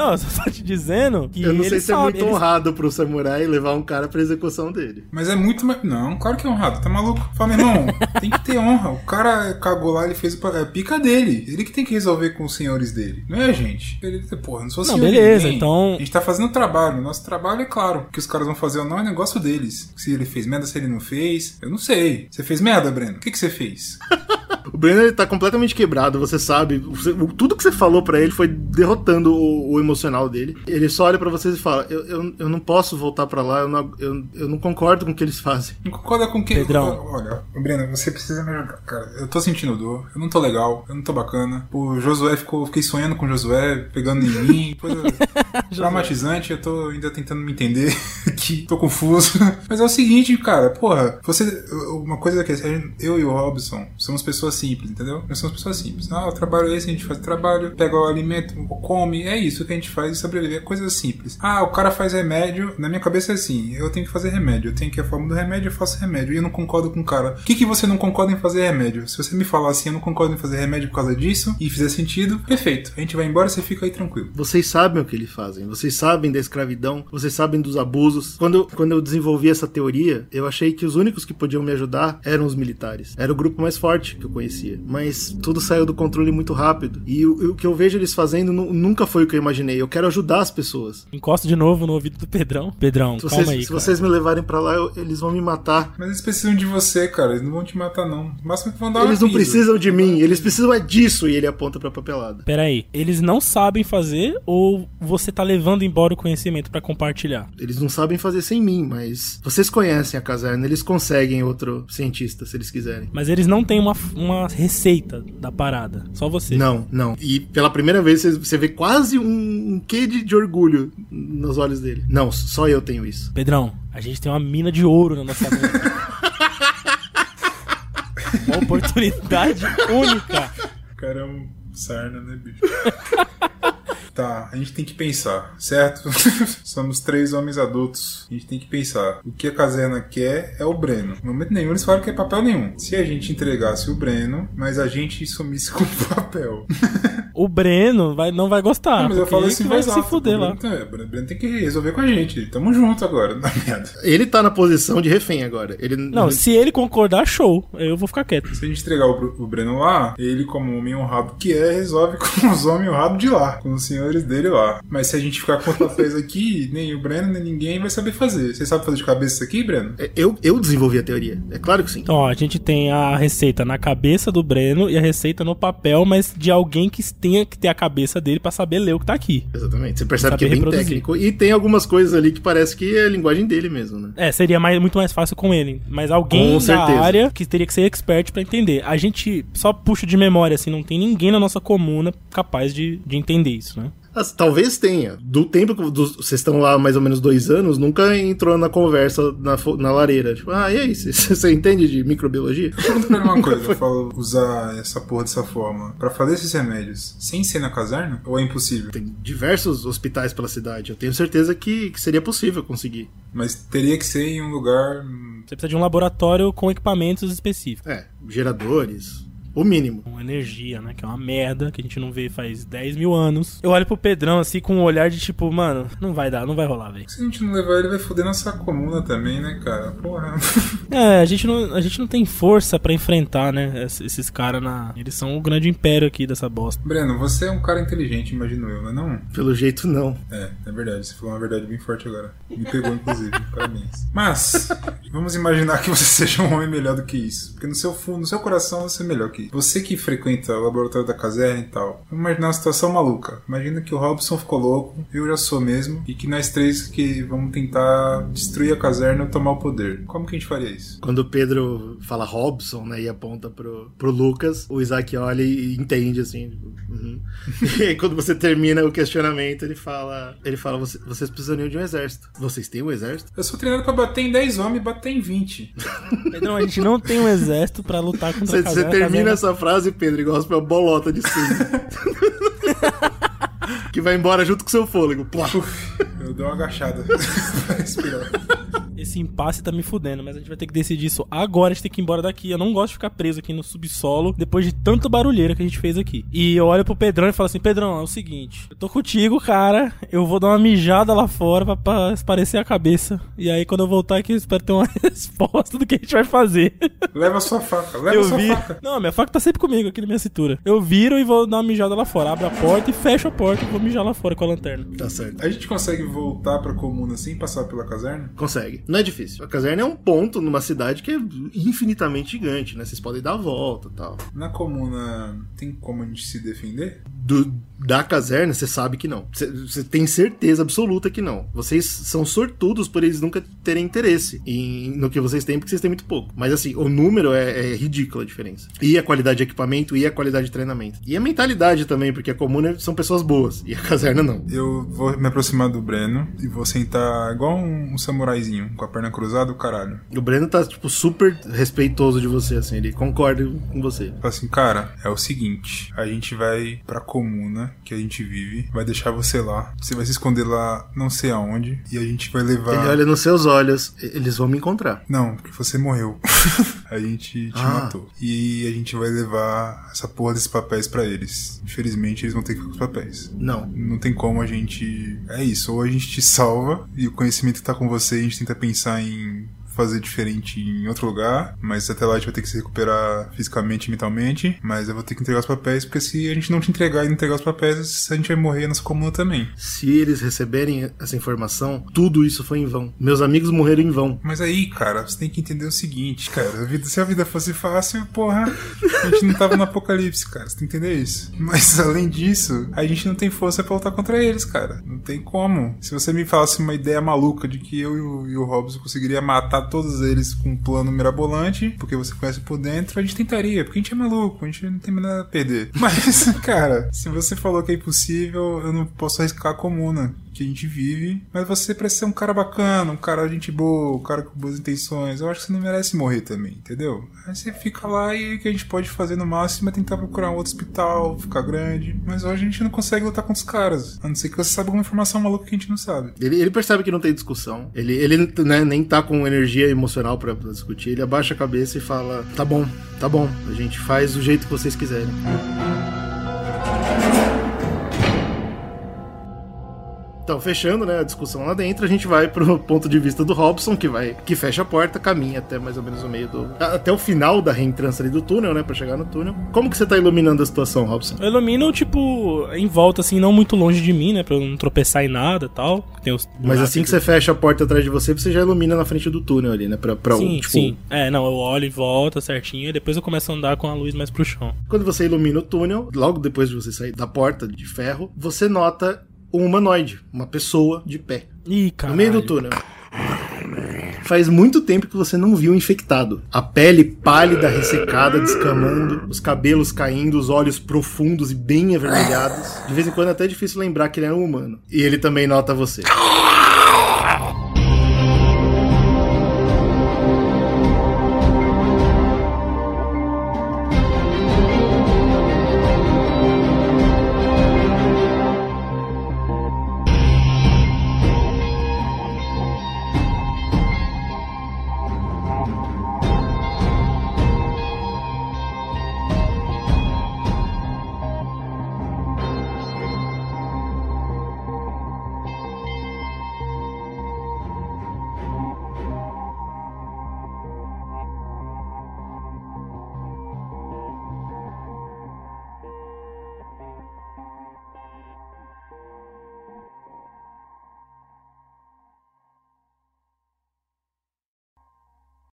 Não, eu só tô te dizendo que. Eu não sei se é sabe, muito ele- honrado pro samurai levar um cara pra execução dele. Mas é muito mais. Não, claro que é honrado, tá maluco? Fala, meu irmão, tem que ter honra. O cara cagou lá, ele fez o é a pica dele. Ele que tem que resolver com os senhores dele. Não é a gente. Ele, porra, não sou Não, senhor de beleza, ninguém. então- A gente tá fazendo trabalho. Nosso trabalho é claro. O que os caras vão fazer ou não é negócio deles. Se ele fez merda, se ele não fez. Eu não sei. Você fez merda, Breno? O que, que você fez? O Brenner ele tá completamente quebrado, você sabe. Você- o- tudo que você falou pra ele foi derrotando o, o emocional dele. Ele só olha pra vocês e fala: Eu, eu, eu não posso voltar pra lá, eu não, eu, eu não concordo com o que eles fazem. Não concorda com quem? Pedrão. Olha, Breno, você precisa me ajudar, cara. Eu tô sentindo dor, eu não tô legal, eu não tô bacana. O Josué ficou, fiquei sonhando com o Josué, pegando em mim, coisa traumatizante. Eu tô ainda tentando me entender aqui, tô confuso. Mas é o seguinte, cara, porra, você. Uma coisa que eu e o Robson somos pessoas simples, entendeu? Nós somos pessoas simples. Ah, o trabalho é esse, a gente faz trabalho, pega o alimento, come, é isso que a gente faz e sobreviver. É coisa simples. Ah, o cara faz remédio, na minha cabeça é assim, eu tenho que fazer remédio, eu tenho que a forma do remédio, eu faço remédio. E eu não concordo com o cara. O que, que você não concorda em fazer remédio? Se você me falar assim, eu não concordo em fazer remédio por causa disso, e fizer sentido, perfeito. A gente vai embora, você fica aí tranquilo. Vocês sabem o que eles fazem, vocês sabem da escravidão, vocês sabem dos abusos. Quando, quando eu desenvolvi essa teoria, eu achei que os únicos que podiam me ajudar eram os militares. Era o grupo mais forte que eu conhecia. Mas tudo saiu do controle muito rápido. E o, o que eu vejo eles fazendo nu- nunca foi o que eu imaginei. Eu quero ajudar as pessoas. Encosta de novo no ouvido do Pedrão. Pedrão, Se calma vocês, aí. se cara. vocês me levarem pra lá, eu- eles vão me matar. Mas eles precisam de você, cara. Eles não vão te matar, não. No máximo que vão dar uma Eles não precisam de mim, eles precisam é disso. E ele aponta pra papelada. Pera aí, eles não sabem fazer ou você tá levando embora o conhecimento pra compartilhar? Eles não sabem fazer sem mim, mas vocês conhecem a caserna, eles conseguem outro cientista se eles quiserem. Mas eles não têm uma, uma receita da parada. Só você. Não, não. E pela primeira vez você- você vê quase um, um quê de, de orgulho nos olhos dele. Não, só eu tenho isso. Pedrão, a gente tem uma mina de ouro na nossa mão. uma oportunidade única. O cara é um sarna, né, bicho? Tá, a gente tem que pensar, certo? Somos três homens adultos. A gente tem que pensar. O que a caserna quer é o Breno. No momento nenhum eles falam que é papel nenhum. Se a gente entregasse o Breno, mas a gente sumisse com o papel. O Breno vai, não vai gostar. Não, mas eu falo ele assim, vai mais se alto. fuder o lá. Breno, é, o Breno tem que resolver com a gente. Tamo junto agora, na merda. Ele tá na posição de refém agora. Ele Não, se ele concordar, show. Eu vou ficar quieto. Se a gente entregar o, o Breno lá, ele, como homem honrado que é, resolve com os homens honrados de lá, com os senhores dele lá. Mas se a gente ficar com os papéis aqui, nem o Breno, nem ninguém vai saber fazer. Você sabe fazer de cabeça isso aqui, Breno? É, Eu, eu desenvolvi a teoria. É claro que sim. Então, ó, a gente tem a receita na cabeça do Breno e a receita no papel, mas de alguém que tenha que ter a cabeça dele pra saber ler o que tá aqui. Exatamente. Você percebe que é bem reproduzir. técnico. E tem algumas coisas ali que parece que é a linguagem dele mesmo, né? É, seria mais, muito mais fácil com ele. Mas alguém da área que teria que ser expert pra entender. A gente só puxa de memória, assim, não tem ninguém na nossa comuna capaz de, de entender isso, né? As- talvez tenha. Do tempo que dos- vocês estão lá mais ou menos dois anos, nunca entrou na conversa na, na lareira. Tipo, ah, e aí, você- entende de microbiologia? Pra ele uma coisa, eu falo usar essa porra dessa forma pra fazer esses remédios sem ser na caserna? Ou é impossível? Tem diversos hospitais pela cidade. Eu tenho certeza que, que seria possível conseguir. Mas teria que ser em um lugar. Você precisa de um laboratório com equipamentos específicos. É, geradores. O mínimo. Com energia, né? Que é uma merda que a gente não vê faz 10 mil anos. Eu olho pro Pedrão assim com um olhar de tipo, mano, não vai dar, não vai rolar, velho. Se a gente não levar ele, vai foder nossa comuna também, né, cara? Porra. É, a gente não, a gente não tem força pra enfrentar, né? Esses, caras na. Eles são o grande império aqui dessa bosta. Breno, você é um cara inteligente, imagino eu, não é não? Pelo jeito, não. É, é verdade. Você falou uma verdade bem forte agora. Me pegou, inclusive. Parabéns. Mas, vamos imaginar que você seja um homem melhor do que isso. Porque no seu fundo, no seu coração, você é melhor que isso. Você que frequenta o laboratório da caserna e tal. Vamos imaginar uma situação maluca. Imagina que o Robson ficou louco, eu já sou mesmo, e que nós três que vamos tentar destruir a caserna e tomar o poder. Como que a gente faria isso? Quando o Pedro fala Robson, né, e aponta pro, pro Lucas, o Isaac olha e entende, assim. tipo, uhum. e aí, quando você termina o questionamento, ele fala: ele fala, "Você- vocês precisariam de um exército. Vocês têm um exército? Eu sou treinado pra bater em 10 homens e bater em 20. Pedrão, a gente não tem um exército pra lutar contra Você, a você caserna. Termina essa frase, Pedro, igual uma bolota de cinza. que vai embora junto com seu fôlego. Plá. Eu dou uma agachada pra respirar. Esse impasse tá me fudendo, mas a gente vai ter que decidir isso agora. A gente tem que ir embora daqui. Eu não gosto de ficar preso aqui no subsolo depois de tanta barulheira que a gente fez aqui. E eu olho pro Pedrão e falo assim: Pedrão, é o seguinte, eu tô contigo, cara. Eu vou dar uma mijada lá fora pra, pra esparecer a cabeça. E aí, quando eu voltar aqui, eu espero ter uma resposta do que a gente vai fazer. Leva a sua faca, leva eu sua vi. faca. Não, minha faca tá sempre comigo aqui na minha cintura. Eu viro e vou dar uma mijada lá fora. Abro a porta e fecho a porta e vou mijar lá fora com a lanterna. Tá certo. A gente consegue voltar pra comuna sem passar pela caserna? Consegue. Não é difícil. A caserna é um ponto numa cidade que é infinitamente gigante, né? Vocês podem dar a volta e tal. Na comuna tem como a gente se defender? Do, da caserna, você sabe que não. Você- tem certeza absoluta que não. Vocês são sortudos por eles nunca terem interesse em, no que vocês têm, porque vocês têm muito pouco. Mas assim, o número é, é ridículo a diferença. E a qualidade de equipamento, e a qualidade de treinamento. E a mentalidade também, porque a comuna são pessoas boas, e a caserna não. Eu vou me aproximar do Breno e vou sentar igual um, um samuraizinho, com a perna cruzada, o caralho. O Breno tá, tipo, super respeitoso de você, assim, ele concorda com você. Fala assim, cara, é o seguinte, a gente vai pra comuna que a gente vive, vai deixar você lá, você vai se esconder lá não sei aonde, e a gente vai levar... Ele olha nos seus olhos, eles vão me encontrar. Não, porque você morreu. a gente te Ah. matou. E a gente vai levar essa porra desses papéis pra eles. Infelizmente, eles vão ter que ficar com os papéis. Não. Não tem como a gente. É isso, ou a gente te salva e o conhecimento tá com você e a gente tenta pensar em fazer diferente em outro lugar, mas até lá a gente vai ter que se recuperar fisicamente e mentalmente, mas eu vou ter que entregar os papéis, porque se a gente não te entregar e não entregar os papéis, a gente vai morrer nessa comuna também. Se eles receberem essa informação, tudo isso foi em vão. Meus amigos morreram em vão. Mas aí, cara, você tem que entender o seguinte, cara. A vida, se a vida fosse fácil, porra, a gente não tava no apocalipse, cara. Você tem que entender isso. Mas além disso, a gente não tem força pra lutar contra eles, cara. Não tem como. Se você me falasse uma ideia maluca de que eu e o, e o Robson conseguiria matar todos eles com um plano mirabolante, porque você conhece por dentro, a gente tentaria, porque a gente é maluco, a gente não tem nada a perder. Mas, cara, se você falou que é impossível, eu não posso arriscar a comuna que a gente vive, mas você parece ser um cara bacana, um cara gente boa, um cara com boas intenções. Eu acho que você não merece morrer também, entendeu? Aí você fica lá e o que a gente pode fazer no máximo é tentar procurar um outro hospital, ficar grande. Mas hoje a gente não consegue lutar com os caras. A não ser que você saiba alguma informação maluca que a gente não sabe. Ele, ele percebe que não tem discussão. Ele, ele né, nem tá com energia emocional pra discutir. Ele abaixa a cabeça e fala: Tá bom, tá bom. A gente faz do jeito que vocês quiserem. Então, fechando né, a discussão lá dentro, a gente vai pro ponto de vista do Robson, que vai que fecha a porta, caminha até mais ou menos o meio do. até o final da reentrância ali do túnel, né? Pra chegar no túnel. Como que você tá iluminando a situação, Robson? Eu ilumino, tipo, em volta, assim, não muito longe de mim, né? Pra eu não tropeçar em nada e tal. Tem os Mas assim que você fecha a porta atrás de você, você já ilumina na frente do túnel ali, né? Pra, pra Sim, tipo, sim. É, não, eu olho e volta certinho e depois eu começo a andar com a luz mais pro chão. Quando você ilumina o túnel, logo depois de você sair da porta de ferro, você nota um humanoide, uma pessoa de pé, Ih, cara. no meio do túnel. Faz muito tempo que você não viu um infectado. A pele pálida, ressecada, descamando, os cabelos caindo, os olhos profundos e bem avermelhados. De vez em quando é até difícil lembrar que ele é um humano. E ele também nota você.